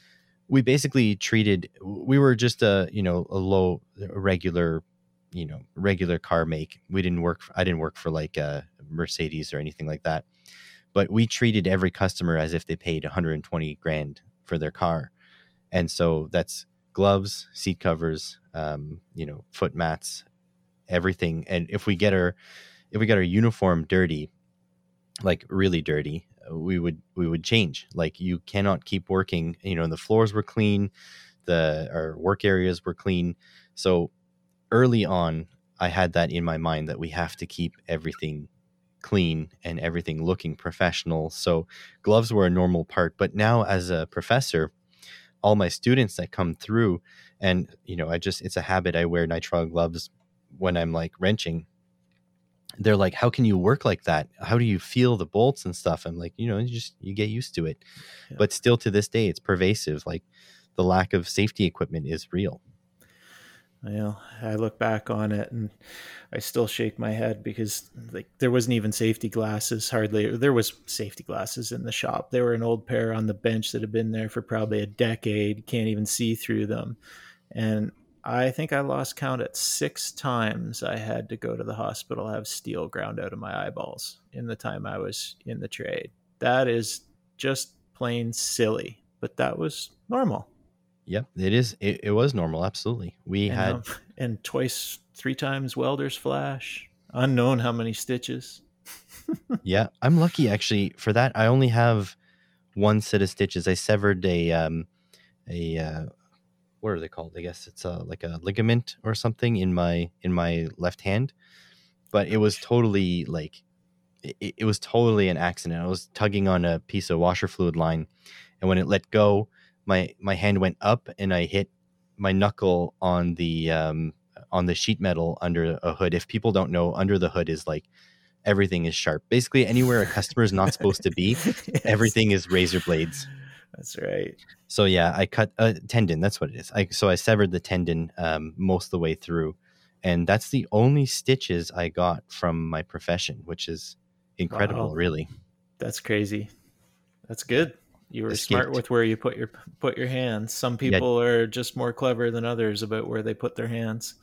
we basically treated we were just a you know a low a regular you know regular car make. We didn't work. For, I didn't work for like a uh, Mercedes or anything like that. But we treated every customer as if they paid 120 grand for their car, and so that's gloves, seat covers, um, you know, foot mats, everything. And if we get our if we get our uniform dirty, like really dirty, we would we would change. Like you cannot keep working. You know, the floors were clean, the our work areas were clean. So early on, I had that in my mind that we have to keep everything clean and everything looking professional. So gloves were a normal part. But now as a professor, all my students that come through and you know i just it's a habit i wear nitrile gloves when i'm like wrenching they're like how can you work like that how do you feel the bolts and stuff i'm like you know you just you get used to it yeah. but still to this day it's pervasive like the lack of safety equipment is real well, I look back on it and I still shake my head because like there wasn't even safety glasses hardly. There was safety glasses in the shop. There were an old pair on the bench that had been there for probably a decade. Can't even see through them. And I think I lost count at six times I had to go to the hospital, have steel ground out of my eyeballs in the time I was in the trade. That is just plain silly, but that was normal. Yep, it is. It, it was normal. Absolutely. We and, had um, and twice, three times welder's flash. Unknown how many stitches. (laughs) yeah, I'm lucky actually for that. I only have one set of stitches. I severed a um a uh, what are they called? I guess it's a like a ligament or something in my in my left hand. But it was totally like it, it was totally an accident. I was tugging on a piece of washer fluid line, and when it let go, my my hand went up and I hit my knuckle on the um, on the sheet metal under a hood. If people don't know, under the hood is like everything is sharp. Basically, anywhere a customer is not supposed to be, (laughs) yes. everything is razor blades. That's right. So yeah, I cut a tendon. That's what it is. I, so I severed the tendon um, most of the way through, and that's the only stitches I got from my profession, which is incredible, wow. really. That's crazy. That's good. You were Escaped. smart with where you put your put your hands. Some people are just more clever than others about where they put their hands.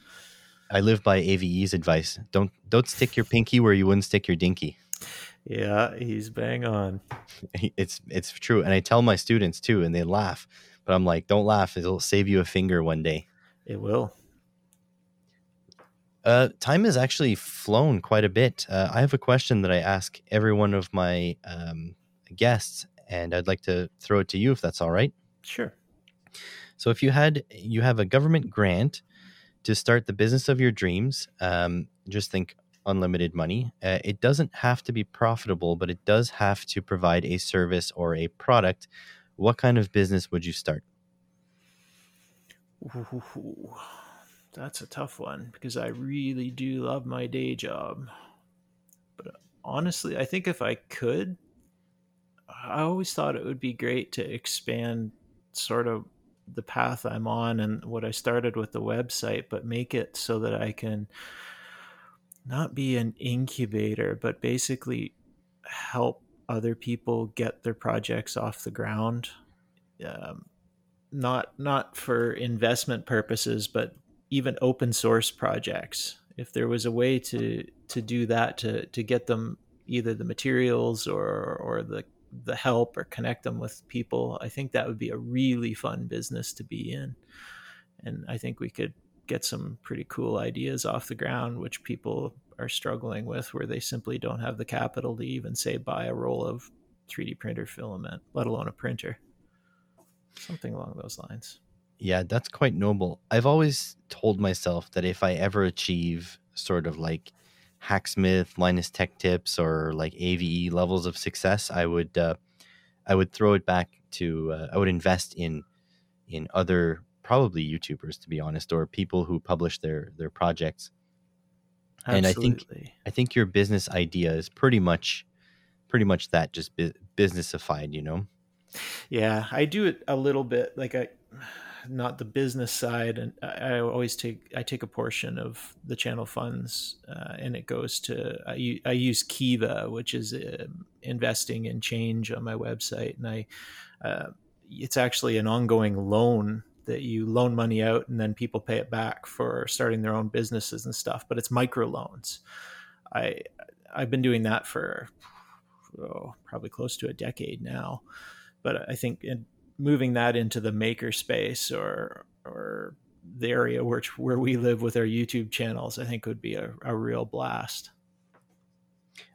I live by AVE's advice. Don't don't stick your pinky where you wouldn't stick your dinky. Yeah, he's bang on. (laughs) It's it's true, and I tell my students too, and they laugh. But I'm like, don't laugh; it'll save you a finger one day. It will. Uh, time has actually flown quite a bit. Uh, I have a question that I ask every one of my um, guests, and I'd like to throw it to you if that's all right. Sure. So, if you had you have a government grant to start the business of your dreams, um, just think unlimited money. Uh, it doesn't have to be profitable, but it does have to provide a service or a product. What kind of business would you start? Ooh, that's a tough one because I really do love my day job. But honestly, I think if I could, I always thought it would be great to expand sort of the path I'm on and what I started with the website, but make it so that I can not be an incubator, but basically help other people get their projects off the ground. Um, not not for investment purposes, but even open source projects. If there was a way to to do that to to get them either the materials or or the the help or connect them with people, I think that would be a really fun business to be in. And I think we could get some pretty cool ideas off the ground, which people are struggling with, where they simply don't have the capital to even say buy a roll of 3D printer filament, let alone a printer. Something along those lines. Yeah, that's quite noble. I've always told myself that if I ever achieve sort of like Hacksmith, Linus Tech Tips, or like AVE levels of success, I would uh, I would throw it back to uh, I would invest in in other probably YouTubers to be honest, or people who publish their their projects. Absolutely. And I think I think your business idea is pretty much pretty much that, just bu- businessified, you know. Yeah, I do it a little bit like I not the business side and I always take I take a portion of the channel funds uh, and it goes to I, I use Kiva which is uh, investing in change on my website and I uh, it's actually an ongoing loan that you loan money out and then people pay it back for starting their own businesses and stuff but it's micro loans I I've been doing that for oh, probably close to a decade now but I think in moving that into the maker space or or the area which where we live with our YouTube channels, I think would be a, a real blast.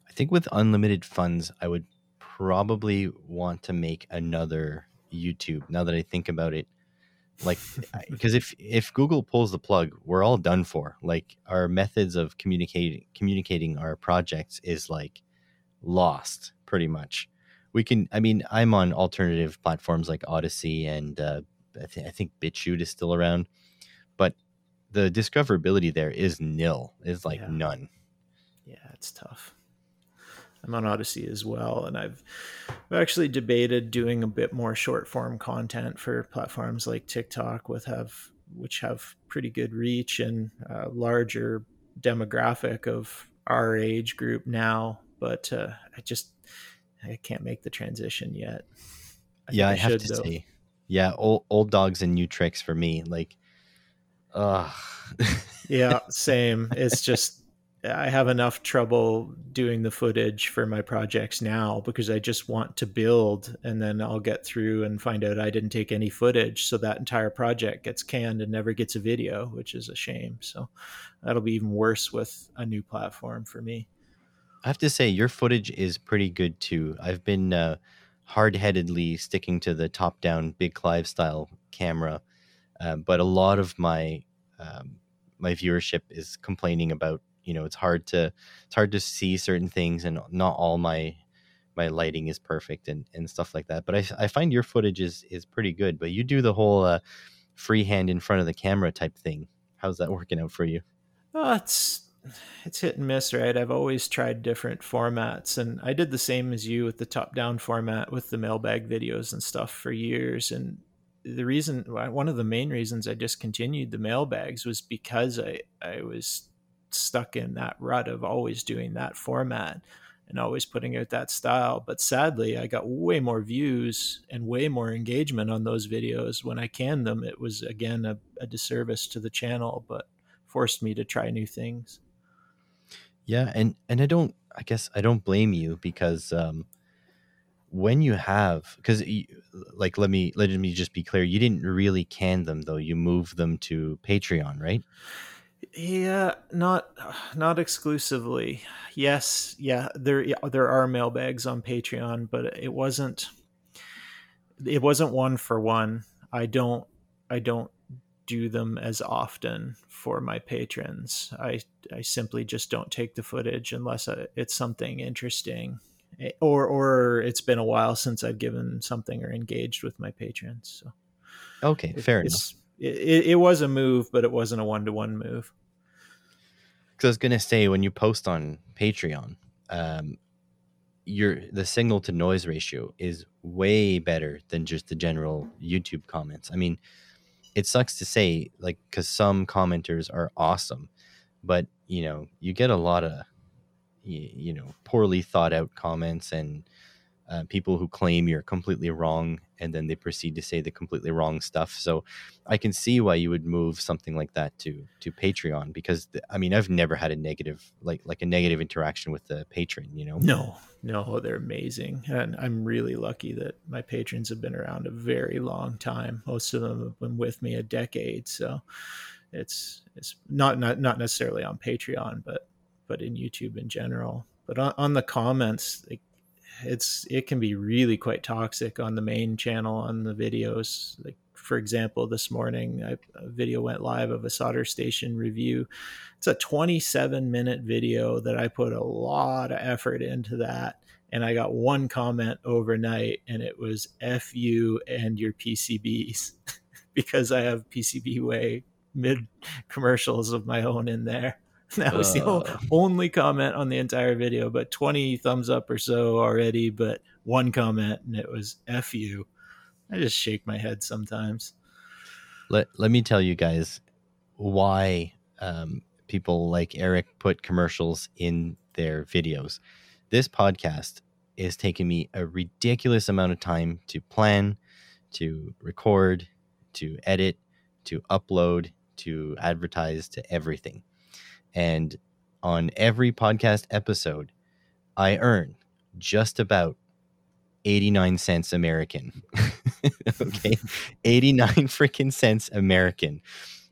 I think with unlimited funds, I would probably want to make another YouTube. Now that I think about it, like (laughs) because if if Google pulls the plug, we're all done for. Like our methods of communicating communicating our projects is like lost pretty much. We can. I mean, I'm on alternative platforms like Odysee and uh, I, th- I think BitChute is still around, but the discoverability there is nil. Is like Yeah. none. Yeah, it's tough. I'm on Odysee as well, and I've, I've actually debated doing a bit more short form content for platforms like TikTok, with have which have pretty good reach and a larger demographic of our age group now. But uh, I just I can't make the transition yet. I yeah, I, have should, to though. say, yeah, old old dogs and new tricks for me. Like, uh yeah, (laughs) same. It's just I have enough trouble doing the footage for my projects now because I just want to build and then I'll get through and find out I didn't take any footage. So that entire project gets canned and never gets a video, which is a shame. So that'll be even worse with a new platform for me. I have to say, your footage is pretty good too. I've been uh, hard headedly sticking to the top down Big Clive style camera, uh, but a lot of my um, my viewership is complaining about you know it's hard to it's hard to see certain things and not all my my lighting is perfect and, and stuff like that but I, I find your footage is is pretty good but you do the whole uh, freehand in front of the camera type thing how's that working out for you Oh, it's it's hit and miss, right? I've always tried different formats, and I did the same as you with the top-down format with the mailbag videos and stuff for years. And the reason, one of the main reasons I discontinued the mailbags was because I I was stuck in that rut of always doing that format. and always putting out that style. But sadly, I got way more views and way more engagement on those videos when I canned them. It was again a, a disservice to the channel, but forced me to try new things. Yeah, and and I don't. I guess I don't blame you because um, when you have because like let me let me just be clear, you didn't really can them though. You moved them to Patreon, right? Yeah, not not exclusively. Yes, yeah, there there are mailbags on Patreon, but it wasn't it wasn't one for one. I don't I don't do them as often for my patrons. I I simply just don't take the footage unless uh, it's something interesting eh, or or it's been a while since I've given something or engaged with my patrons. So Okay, fair enough it, it was a move, but it wasn't a one to one move. Because I was gonna say when you post on Patreon, um, your the signal to noise ratio is way better than just the general YouTube comments. I mean, it sucks to say, like, because some commenters are awesome, but you know, you get a lot of you, you know poorly thought out comments and uh, people who claim you're completely wrong and then they proceed to say the completely wrong stuff. So I can see why you would move something like that to to Patreon because the, I mean I've never had a negative like like a negative interaction with the patron. You know, no, no, they're amazing, and I'm really lucky that my patrons have been around a very long time. Most of them have been with me a decade, so it's it's not not not necessarily on Patreon, but but in YouTube in general. But on, on the comments, like it's it can be really quite toxic on the main channel on the videos. Like for example this morning I, a video went live of a solder station review. It's a 27 minute video that i put a lot of effort into that and i got one comment overnight and it was f you and your pcbs (laughs) because i have pcb way mid commercials of my own in there (laughs) That was uh, the only comment on the entire video, but 20 thumbs up or so already, but one comment and it was F you. I just shake my head sometimes. Let, let me tell you guys why um, people like Eric put commercials in their videos. This podcast is taking me a ridiculous amount of time to plan, to record, to edit, to upload, to advertise, to everything. And on every podcast episode, I earn just about 89 cents American. (laughs) okay. 89 freaking cents American.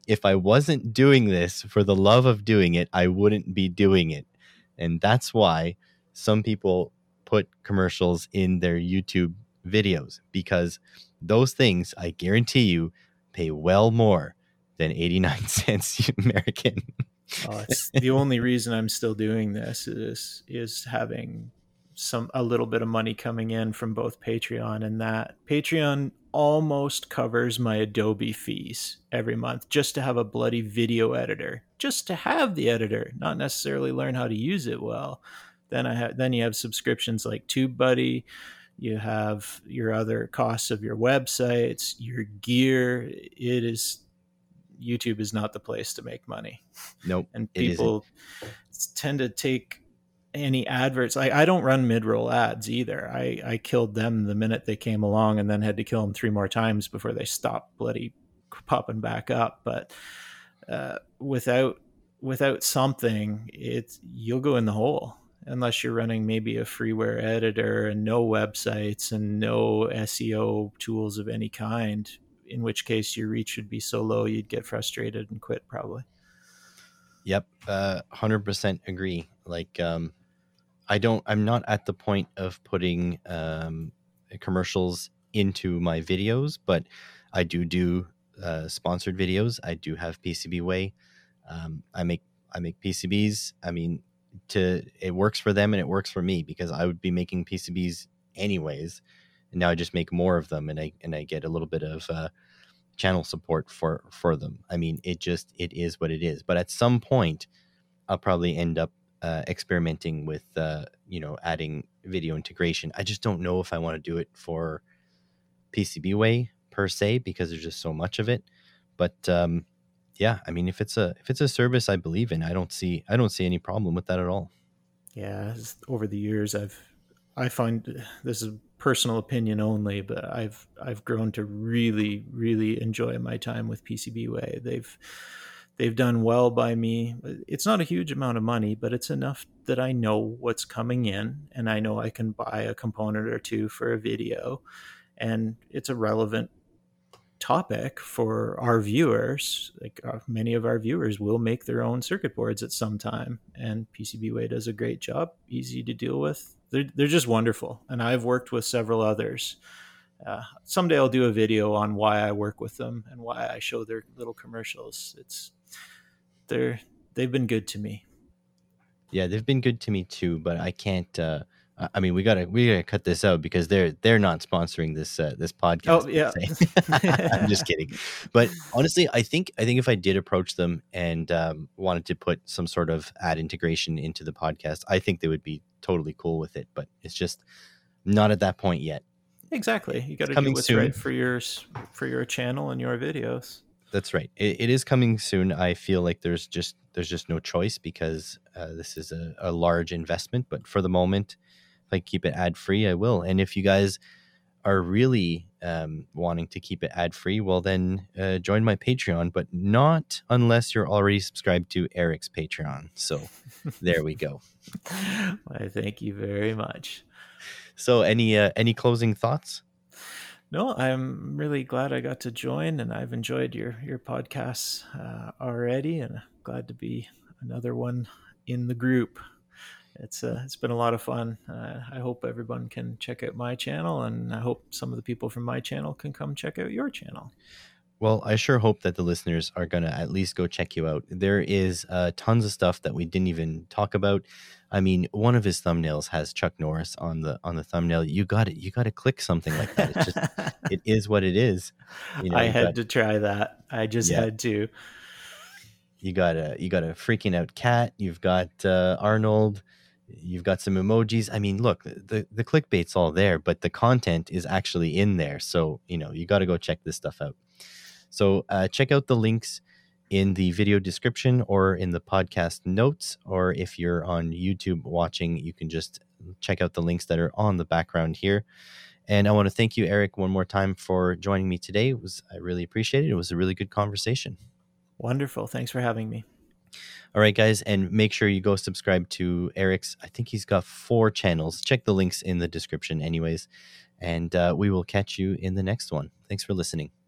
If I wasn't doing this for the love of doing it, I wouldn't be doing it. And that's why some people put commercials in their YouTube videos because those things, I guarantee you, pay well more than 89 (laughs) cents American. (laughs) The only reason I'm still doing this is is having some a little bit of money coming in from both Patreon and that Patreon almost covers my Adobe fees every month just to have a bloody video editor, just to have the editor, not necessarily learn how to use it well. Then I have then you have subscriptions like TubeBuddy, you have your other costs of your websites, your gear. It is YouTube is not the place to make money. Nope. and people tend to take any adverts. I, I don't run mid roll ads either. I, I killed them the minute they came along and then had to kill them three more times before they stopped bloody popping back up. But uh, without without something, it's you'll go in the hole unless you're running maybe a freeware editor and no websites and no SEO tools of any kind in which case your reach would be so low you'd get frustrated and quit probably. Yep, uh, hundred percent agree. Like, um, I don't, I'm not at the point of putting um, commercials into my videos, but I do do uh, sponsored videos. I do have PCB Way. Um, I make I make PCBs. I mean, to it works for them and it works for me because I would be making PCBs anyways and now I just make more of them, and I and I get a little bit of uh, channel support for for them. I mean, it just it is what it is. But at some point, I'll probably end up uh, experimenting with uh, you know adding video integration. I just don't know if I want to do it for PCB way per se because there's just so much of it. But um, yeah, I mean, if it's a if it's a service I believe in, I don't see I don't see any problem with that at all. Yeah, over the years, I've I find this is personal opinion only, but I've I've grown to really really enjoy my time with PCBWay. They've they've done well by me. It's not a huge amount of money, but it's enough that I know what's coming in and I know I can buy a component or two for a video and it's a relevant topic for our viewers. Like uh, many of our viewers will make their own circuit boards at some time, and PCBWay does a great job, easy to deal with. They're they're just wonderful, and I've worked with several others. Uh, someday I'll do a video on why I work with them and why I show their little commercials. It's they're they've been good to me. Yeah, they've been good to me too, but I can't. Uh, I mean, we gotta we gotta cut this out because they're they're not sponsoring this uh, this podcast. Oh yeah, (laughs) I'm just kidding. But honestly, I think I think if I did approach them and um, wanted to put some sort of ad integration into the podcast, I think they would be totally cool with it. But it's just not at that point yet. Exactly, you got to do what's soon. right for yours for your channel and your videos. That's right. It, it is coming soon. I feel like there's just there's just no choice because uh, this is a, a large investment. But for the moment, I keep it ad free, I will. And if you guys are really um, wanting to keep it ad free, well, then uh, join my Patreon, but not unless you're already subscribed to Eric's Patreon. So there we go. (laughs) I thank you very much. So, any uh, any closing thoughts? No, I'm really glad I got to join, and I've enjoyed your your podcasts uh, already, and glad to be another one in the group it's uh, it's been a lot of fun. Uh, I hope everyone can check out my channel, and I hope some of the people from my channel can come check out your channel. Well, I sure hope that the listeners are going to at least go check you out. There is uh, tons of stuff that we didn't even talk about. I mean, one of his thumbnails has Chuck Norris on the on the thumbnail. You got it. You got to click something like that. It's just (laughs) it is what it is. You know, I had got, to try that. I just yeah. had to. You got a you got a freaking out cat. You've got uh, Arnold you've got some emojis. I mean look the the clickbait's all there but the content is actually in there. So you know you got to go check this stuff out. So uh, check out the links in the video description or in the podcast notes or if you're on youtube watching you can just check out the links that are on the background here. And i want to thank you eric one more time for joining me today. It was i really appreciate it. It was a really good conversation. Wonderful. Thanks for having me all right, guys, and make sure you go subscribe to Eric's. I think he's got four channels. Check the links in the description, anyways. And uh, we will catch you in the next one. Thanks for listening.